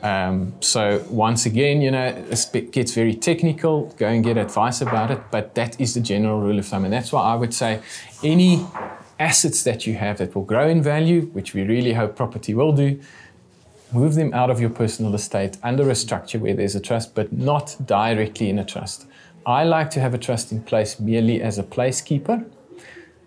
Um, so once again, you know, it gets very technical. Go and get advice about it, but that is the general rule of thumb, and that's why I would say any assets that you have that will grow in value, which we really hope property will do, move them out of your personal estate under a structure where there's a trust, but not directly in a trust. I like to have a trust in place merely as a placekeeper.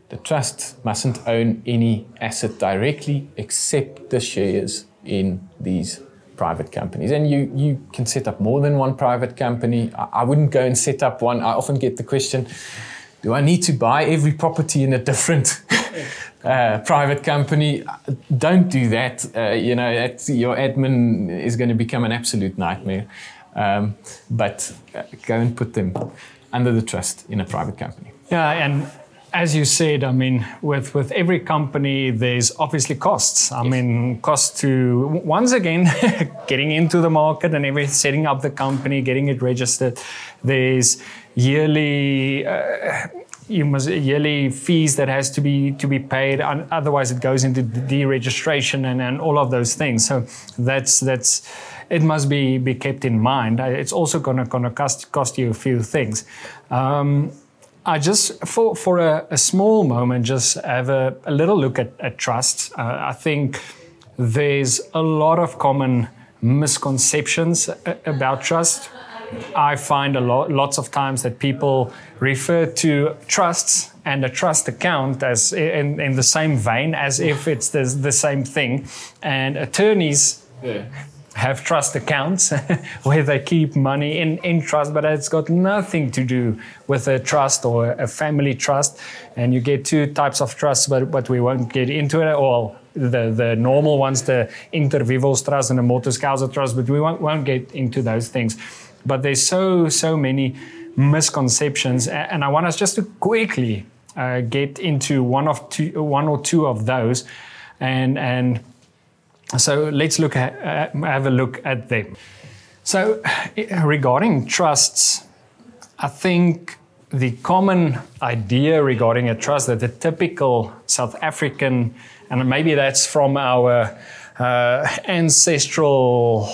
The trust mustn't own any asset directly except the shares in these private companies. And you, you can set up more than one private company. I, I wouldn't go and set up one. I often get the question do I need to buy every property in a different uh, private company? Don't do that. Uh, you know, your admin is going to become an absolute nightmare. Um, but uh, go and put them under the trust in a private company. Yeah, and as you said, I mean, with, with every company, there's obviously costs. I yes. mean, costs to, once again, getting into the market and every setting up the company, getting it registered. There's yearly, uh, you must yearly fees that has to be to be paid otherwise it goes into deregistration and, and all of those things so that's that's it must be be kept in mind it's also gonna gonna cost cost you a few things um, I just, for, for a, a, small moment, just have a, a little look at, at trusts. Uh, I think there's a lot of common misconceptions about trust. I find a lot, lots of times that people refer to trusts and a trust account as in, in the same vein as if it's the, the same thing. And attorneys yeah have trust accounts where they keep money in, in trust, but it's got nothing to do with a trust or a family trust. And you get two types of trusts, but, but we won't get into it at all. The, the normal ones, the Intervivos Trust and the Mortis Causa Trust, but we won't, won't get into those things. But there's so, so many misconceptions. And I want us just to quickly uh, get into one, of two, one or two of those and, and so let's look at, uh, have a look at them. So regarding trusts, I think the common idea regarding a trust that the typical South African, and maybe that's from our uh, ancestral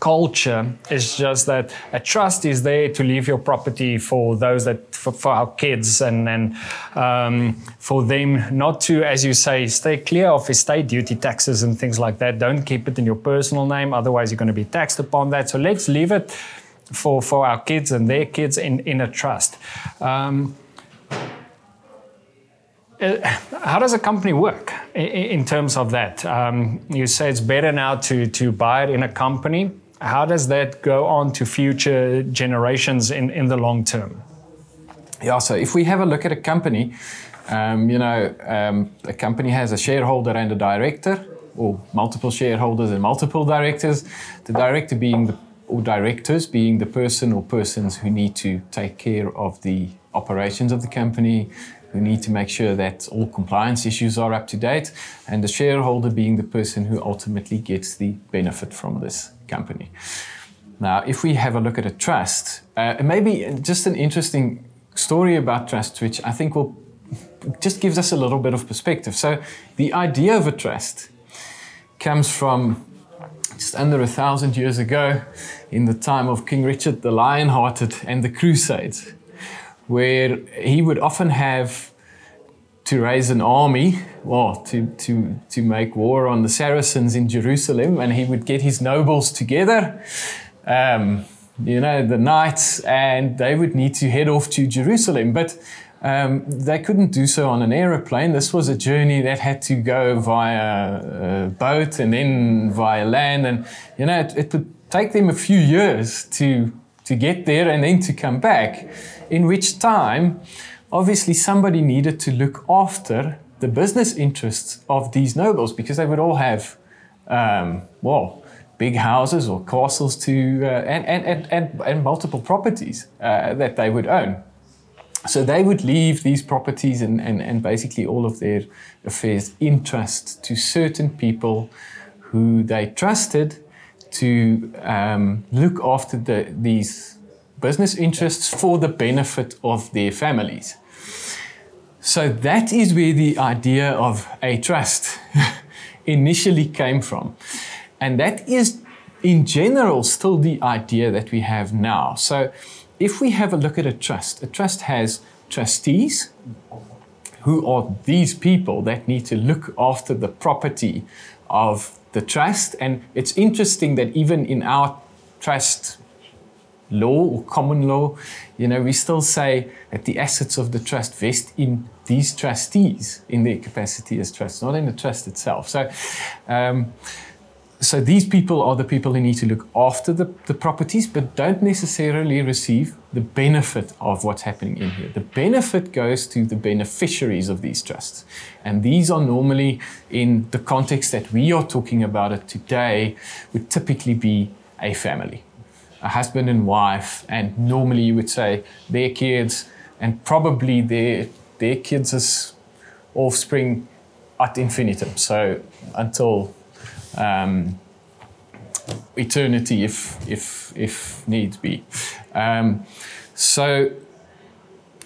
culture is just that a trust is there to leave your property for those that for, for our kids and and um, for them not to as you say stay clear of estate duty taxes and things like that don't keep it in your personal name otherwise you're going to be taxed upon that so let's leave it for for our kids and their kids in in a trust um, uh, how does a company work in, terms of that? Um, you say it's better now to, to buy it in a company. How does that go on to future generations in, in the long term? Yeah, so if we have a look at a company, um, you know, um, a company has a shareholder and a director, or multiple shareholders and multiple directors. The director being the or directors being the person or persons who need to take care of the operations of the company, who need to make sure that all compliance issues are up to date, and the shareholder being the person who ultimately gets the benefit from this company. Now, if we have a look at a trust, uh, maybe just an interesting story about trust, which I think will just gives us a little bit of perspective. So, the idea of a trust comes from just under a thousand years ago, in the time of King Richard the Lionhearted and the Crusades where he would often have to raise an army, well, to, to, to make war on the Saracens in Jerusalem, and he would get his nobles together, um, you know, the knights, and they would need to head off to Jerusalem. But um, they couldn't do so on an aeroplane. This was a journey that had to go via a boat and then via land, and you know, it, it would take them a few years to to get there and then to come back in which time, obviously, somebody needed to look after the business interests of these nobles because they would all have, um, well, big houses or castles to, uh, and, and, and, and, multiple properties uh, that they would own. So they would leave these properties and, and, and basically all of their affairs in trust to certain people who they trusted to um, look after the, these business interests for the benefit of their families. So that is where the idea of a trust initially came from. And that is, in general, still the idea that we have now. So if we have a look at a trust, a trust has trustees who are these people that need to look after the property of the trust. And it's interesting that even in our trust law or common law, you know, we still say that the assets of the trust vest in these trustees in their capacity as trusts, not in the trust itself. So, um, so these people are the people who need to look after the, the properties, but don't necessarily receive the benefit of what's happening in here. The benefit goes to the beneficiaries of these trusts. And these are normally, in the context that we are talking about it today, would typically be a family a husband and wife, and normally you would say their kids and probably their their kids' offspring ad infinitum. So until um, eternity, if if if needs be. Um, so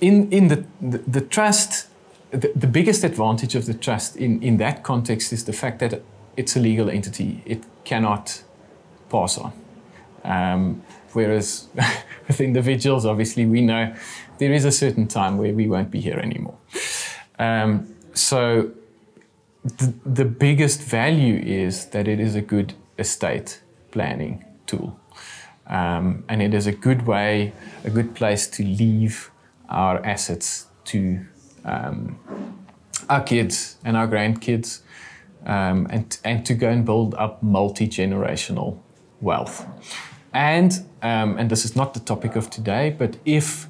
in in the the, the trust, the, the, biggest advantage of the trust in in that context is the fact that it's a legal entity. It cannot pass on. Um, whereas with individuals, obviously, we know there is a certain time where we won't be here anymore. Um, so the, the biggest value is that it is a good estate planning tool. Um, and it is a good way, a good place to leave our assets to um, our kids and our grandkids um, and, and to go and build up multi generational wealth. And, um, and this is not the topic of today, but if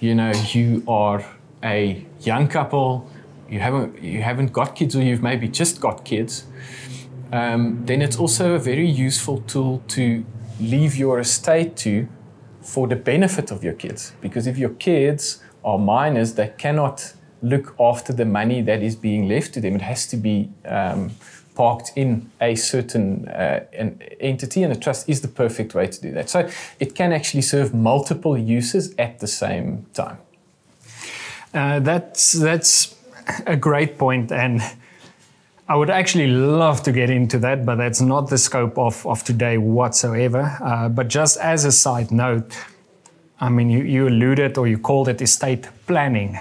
you know you are a young couple, you haven't, you haven't got kids or you've maybe just got kids, um, then it's also a very useful tool to leave your estate to for the benefit of your kids. Because if your kids are minors, they cannot look after the money that is being left to them. It has to be um, parked in a certain uh, an entity, and a trust is the perfect way to do that. So it can actually serve multiple uses at the same time. Uh, that's that's a great point, and I would actually love to get into that, but that's not the scope of, of today whatsoever. Uh, but just as a side note, I mean, you, you alluded or you called it estate planning.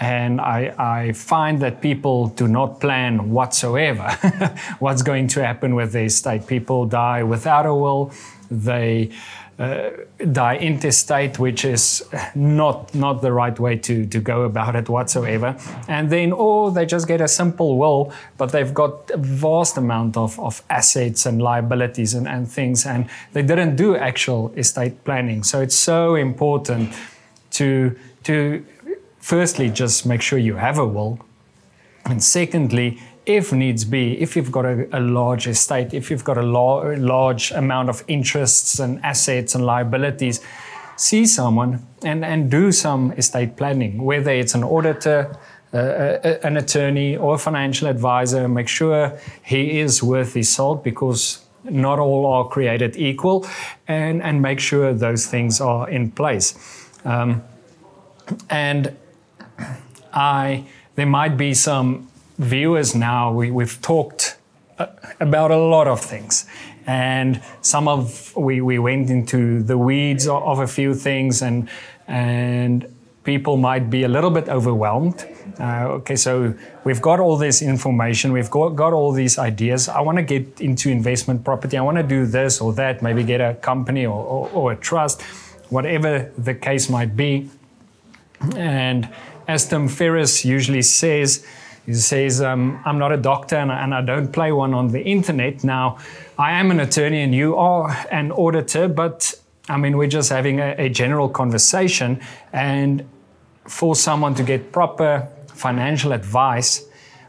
And I, I find that people do not plan whatsoever what's going to happen with their estate. People die without a will. They uh, die intestate, which is not not the right way to, to go about it whatsoever. And then, or they just get a simple will, but they've got a vast amount of, of assets and liabilities and, and things, and they didn't do actual estate planning. So it's so important to to firstly just make sure you have a will, and secondly if needs be, if you've got a, a large estate, if you've got a lar- large amount of interests and assets and liabilities, see someone and, and do some estate planning, whether it's an auditor, uh, a, an attorney, or a financial advisor. Make sure he is worth his salt because not all are created equal, and, and make sure those things are in place. Um, and I, there might be some viewers now, we, we've talked uh, about a lot of things. And some of we, we went into the weeds of, a few things, and and people might be a little bit overwhelmed. Uh, okay, so we've got all this information, we've got, got all these ideas. I want to get into investment property, I want to do this or that, maybe get a company or, or, or a trust, whatever the case might be. And as Tim Ferriss usually says, he says, um, I'm not a doctor and, and I don't play one on the internet. Now, I am an attorney and you are an auditor, but I mean, we're just having a, a general conversation. And for someone to get proper financial advice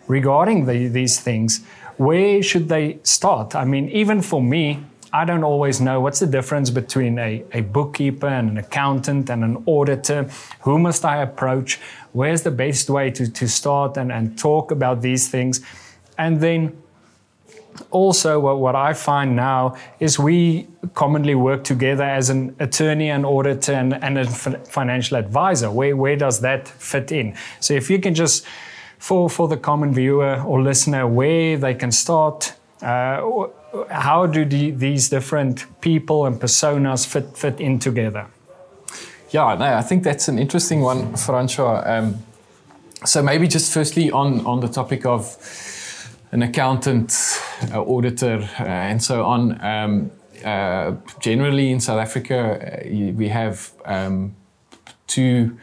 regarding the, these things, where should they start? I mean, even for me, I don't always know what's the difference between a, a bookkeeper and an accountant and an auditor. Who must I approach? Where's the best way to, to start and, and talk about these things? And then also what, what I find now is we commonly work together as an attorney and auditor and, and a financial advisor. Where, where does that fit in? So if you can just, for, for the common viewer or listener, where they can start, uh, how do the, these different people and personas fit, fit in together? Yeah, no, I think that's an interesting one, Francois. Um, so maybe just firstly on, on the topic of an accountant, uh, auditor, uh, and so on. Um, uh, generally in South Africa, uh, we have um, two,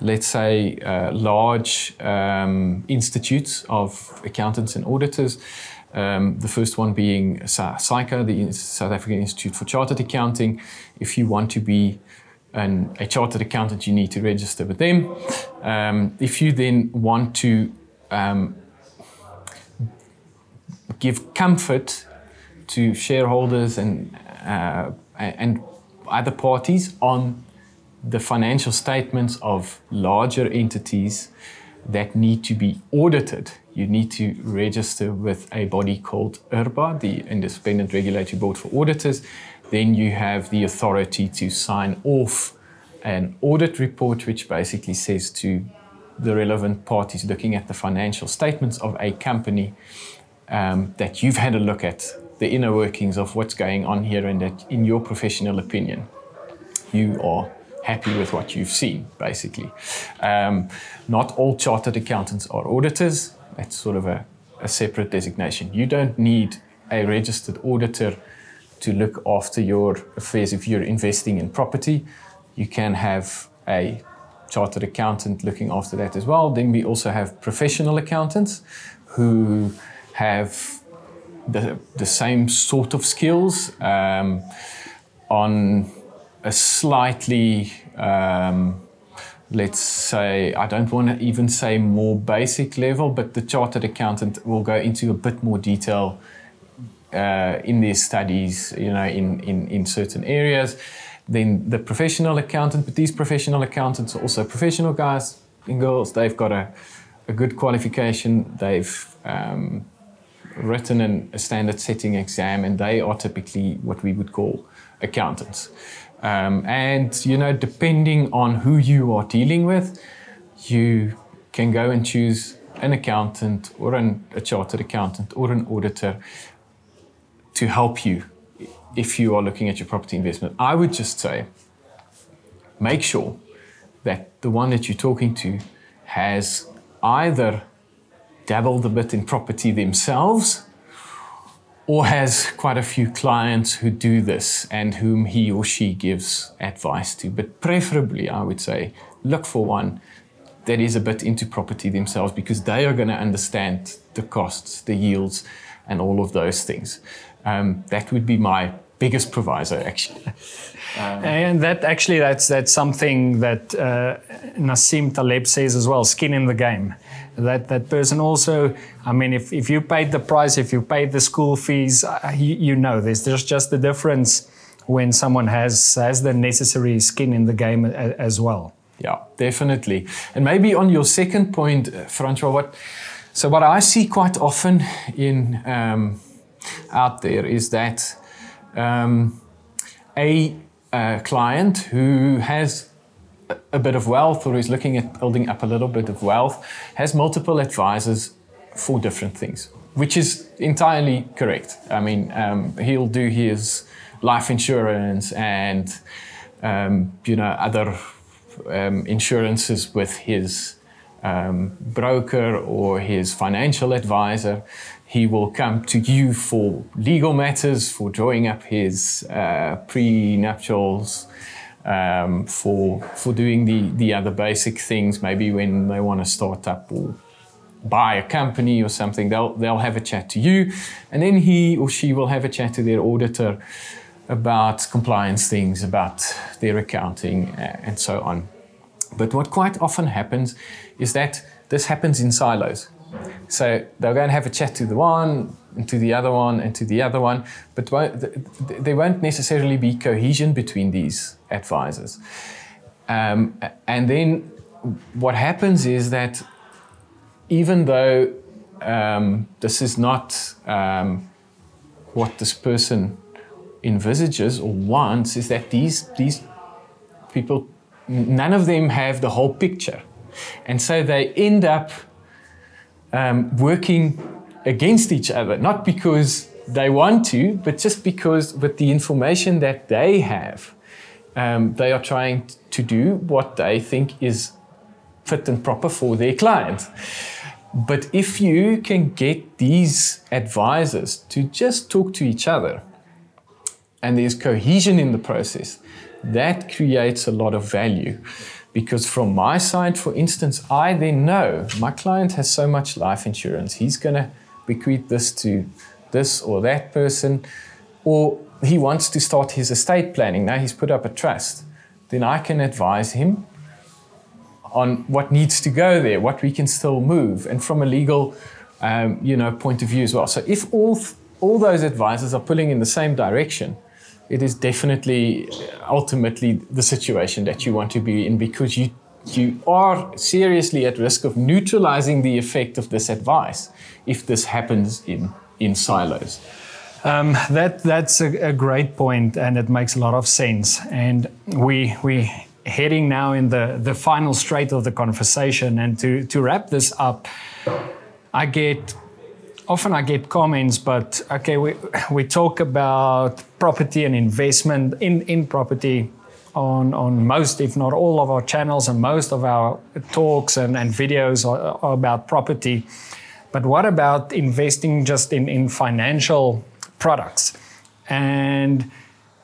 let's say, uh, large um, institutes of accountants and auditors. Um, the first one being SAICA, the South African Institute for Chartered Accounting. If you want to be an, a chartered accountant, you need to register with them. Um, if you then want to um, give comfort to shareholders and uh, and other parties on the financial statements of larger entities, that need to be audited, you need to register with a body called IRBA, the Independent Regulatory Board for Auditors. Then you have the authority to sign off an audit report, which basically says to the relevant parties looking at the financial statements of a company um, that you've had a look at the inner workings of what's going on here and that, in your professional opinion, you are happy with what you've seen, basically. Um, not all chartered accountants are auditors. That's sort of a, a separate designation. You don't need a registered auditor to look after your affairs if you're investing in property. You can have a chartered accountant looking after that as well. Then we also have professional accountants who have the, the same sort of skills um, on a slightly, um, let's say, I don't want to even say more basic level, but the chartered accountant will go into a bit more detail uh, in their studies, you know, in, in, in certain areas. Then the professional accountant, but these professional accountants are also professional guys and girls. They've got a, a good qualification. They've um, written an, a standard setting exam, and they are typically what we would call accountants. Um, and, you know, depending on who you are dealing with, you can go and choose an accountant or an, a chartered accountant or an auditor to help you if you are looking at your property investment. I would just say make sure that the one that you're talking to has either dabbled a bit in property themselves or has quite a few clients who do this and whom he or she gives advice to. But preferably, I would say, look for one that is a bit into property themselves because they are going to understand the costs, the yields, and all of those things. Um, that would be my biggest proviso, actually. Um, and that actually, that's that's something that uh, Nassim Taleb says as well: skin in the game that that person also i mean if, if you paid the price if you paid the school fees uh, you, you, know this. there's just the difference when someone has has the necessary skin in the game a, as well yeah definitely and maybe on your second point uh, francois what so what i see quite often in um, out there is that um, a, a client who has a bit of wealth or is looking at building up a little bit of wealth has multiple advisors for different things, which is entirely correct. I mean, um, he'll do his life insurance and um, you know other um, insurances with his um, broker or his financial advisor. He will come to you for legal matters, for drawing up his uh, prenuptials um, for for doing the the other basic things. Maybe when they want to start up or buy a company or something, they'll they'll have a chat to you, and then he or she will have a chat to their auditor about compliance things, about their accounting, uh, and so on. But what quite often happens is that this happens in silos. So they'll go and have a chat to the one, and to the other one, and to the other one, but there won't necessarily be cohesion between these advisors. Um, and then what happens is that even though um, this is not um, what this person envisages or wants, is that these these people, none of them have the whole picture, and so they end up um, working against each other, not because they want to, but just because with the information that they have, um, they are trying to do what they think is fit and proper for their client. But if you can get these advisors to just talk to each other and there's cohesion in the process, that creates a lot of value. Because from my side, for instance, I then know my client has so much life insurance. He's going to bequeath this to this or that person, or he wants to start his estate planning. Now he's put up a trust. Then I can advise him on what needs to go there, what we can still move, and from a legal, um, you know, point of view as well. So if all all those advisors are pulling in the same direction, it is definitely ultimately the situation that you want to be in because you you are seriously at risk of neutralizing the effect of this advice if this happens in, in silos. Um, that that's a, a, great point, and it makes a lot of sense. And we we heading now in the the final straight of the conversation. And to to wrap this up, I get often I get comments, but okay, we we talk about property and investment in in property on, on most, if not all, of our channels and most of our talks and, and videos are, are about property. But what about investing just in, in financial products? And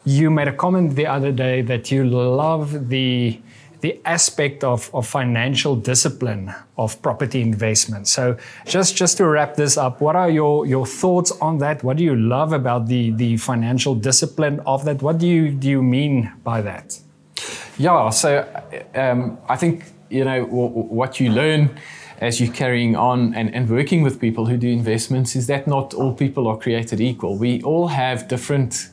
you made a comment the other day that you love the the aspect of, of financial discipline of property investment. So just, just to wrap this up, what are your, your thoughts on that? What do you love about the, the financial discipline of that? What do you, do you mean by that? Yeah, so um, I think, you know, w- what you learn as you're carrying on and, and working with people who do investments is that not all people are created equal. We all have different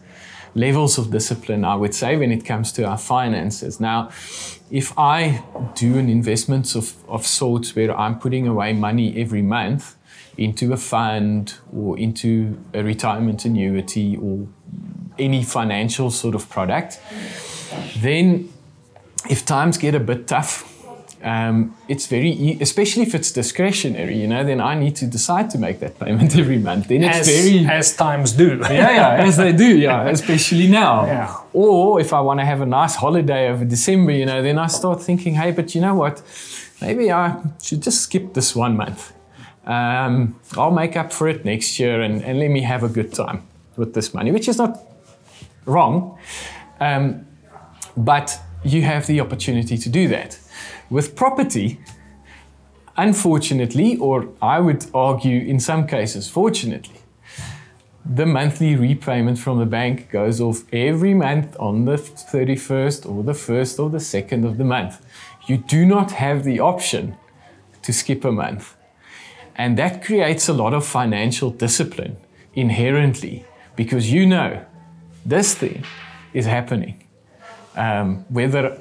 levels of discipline, I would say, when it comes to our finances. Now, if I do an investment of, of sorts where I'm putting away money every month into a fund or into a retirement annuity or any financial sort of product, then if times get a bit tough, um, it's very, e- especially if it's discretionary, you know, then I need to decide to make that payment every month. Then it's as, very. As times do. yeah, yeah, as they do, yeah, especially now. Yeah. Or if I want to have a nice holiday over December, you know, then I start thinking, hey, but you know what? Maybe I should just skip this one month. Um, I'll make up for it next year and, and let me have a good time with this money, which is not wrong. Um, but you have the opportunity to do that. With property, unfortunately, or I would argue in some cases, fortunately, the monthly repayment from the bank goes off every month on the 31st or the 1st or the 2nd of the month. You do not have the option to skip a month. And that creates a lot of financial discipline inherently because you know this thing is happening. Um, whether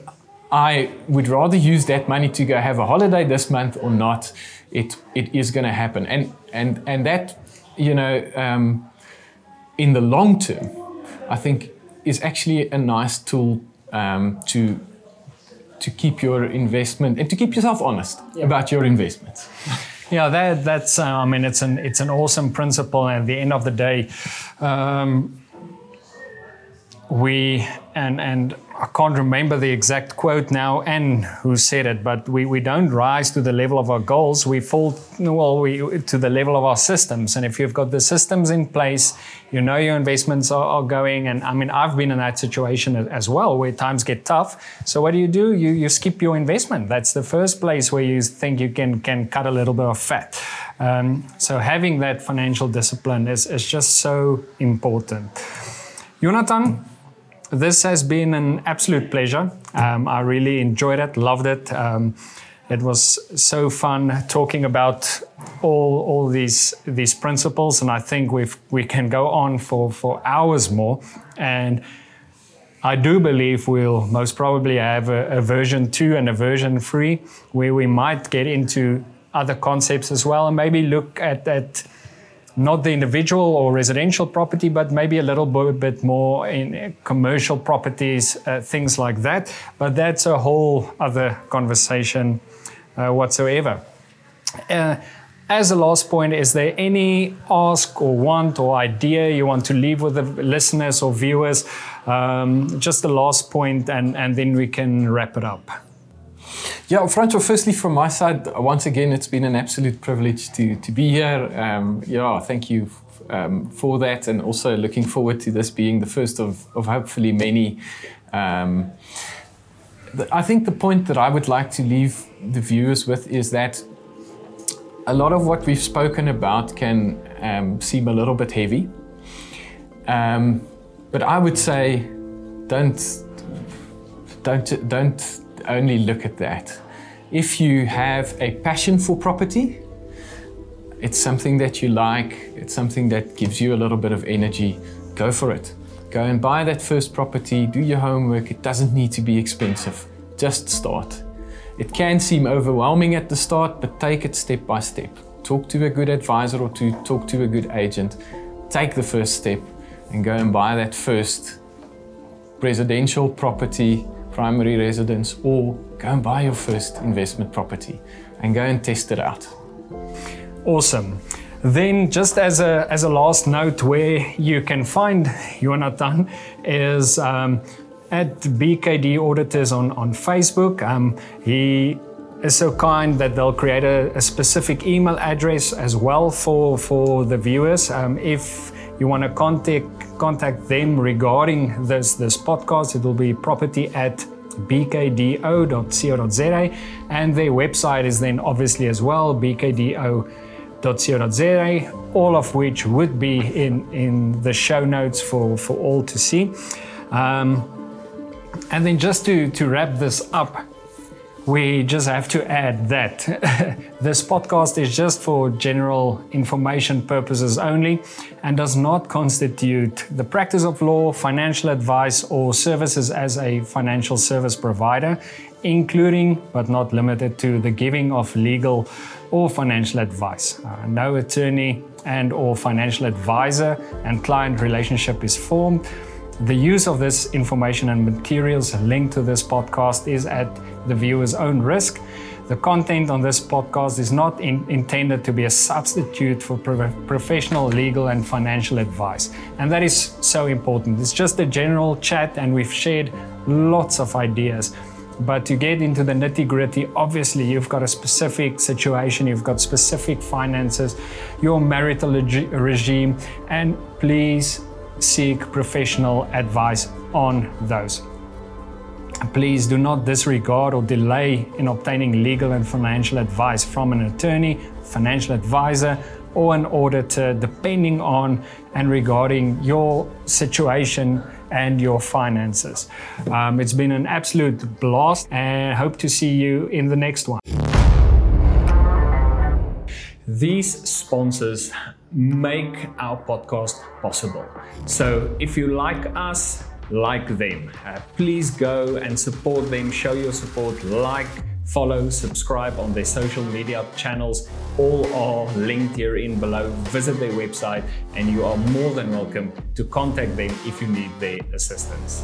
I would rather use that money to go have a holiday this month or not. It it is going to happen, and and and that you know um, in the long term, I think is actually a nice tool um, to to keep your investment and to keep yourself honest yeah. about your investments. Yeah, that, that's. Uh, I mean, it's an it's an awesome principle. And at the end of the day, um, we and and I can't remember the exact quote now and who said it, but we, we don't rise to the level of our goals. We fall well we, to the level of our systems. And if you've got the systems in place, you know your investments are, are going. And I mean, I've been in that situation as well where times get tough. So what do you do? You, you skip your investment. That's the first place where you think you can, can cut a little bit of fat. Um, so having that financial discipline is, is just so important. Jonathan, this has been an absolute pleasure. Um, I really enjoyed it, loved it. Um, it was so fun talking about all, all these, these principles, and I think we we can go on for, for hours more. And I do believe we'll most probably have a, a version two and a version three where we might get into other concepts as well and maybe look at that not the individual or residential property, but maybe a little bit more in commercial properties, uh, things like that. But that's a whole other conversation uh, whatsoever. Uh, as a last point, is there any ask or want or idea you want to leave with the listeners or viewers? Um, just the last point, and, and then we can wrap it up. Yeah, Franco, firstly, from my side, once again, it's been an absolute privilege to, to be here. Um, yeah, thank you um, for that, and also looking forward to this being the first of, of hopefully many. Um, I think the point that I would like to leave the viewers with is that a lot of what we've spoken about can um, seem a little bit heavy. Um, but I would say don't, don't, don't only look at that. If you have a passion for property, it's something that you like, it's something that gives you a little bit of energy, go for it. Go and buy that first property, do your homework. It doesn't need to be expensive. Just start. It can seem overwhelming at the start, but take it step by step. Talk to a good advisor or to talk to a good agent. Take the first step and go and buy that first residential property, primary residence, or go and buy your first investment property and go and test it out. Awesome. Then, just as a, as a last note, where you can find Jonathan is um, at BKD Auditors on, on Facebook. Um, he is so kind that they'll create a, a, specific email address as well for, for the viewers. Um, if you want to contact contact them regarding this this podcast, it will be property at bkdo.co.za and their website is then obviously as well bkdo.co.za all of which would be in, in the show notes for, for all to see. Um, and then just to, to wrap this up, we just have to add that this podcast is just for general information purposes only and does not constitute the practice of law, financial advice, or services as a financial service provider, including but not limited to the giving of legal or financial advice. Uh, no attorney and or financial advisor and client relationship is formed the use of this information and materials linked to this podcast is at the viewer's own risk. The content on this podcast is not in, intended to be a substitute for pro- professional legal and financial advice. And that is so important. It's just a general chat, and we've shared lots of ideas. But to get into the nitty gritty, obviously, you've got a specific situation, you've got specific finances, your marital reg- regime, and please seek professional advice on those. Please do not disregard or delay in obtaining legal and financial advice from an attorney, financial advisor, or an auditor, depending on and regarding your situation and your finances. Um, it's been an absolute blast, and hope to see you in the next one. These sponsors make our podcast possible. So if you like us, like them. Uh, please go and support them, show your support, like, follow, subscribe on their social media channels. All are linked here in below. Visit their website, and you are more than welcome to contact them if you need their assistance.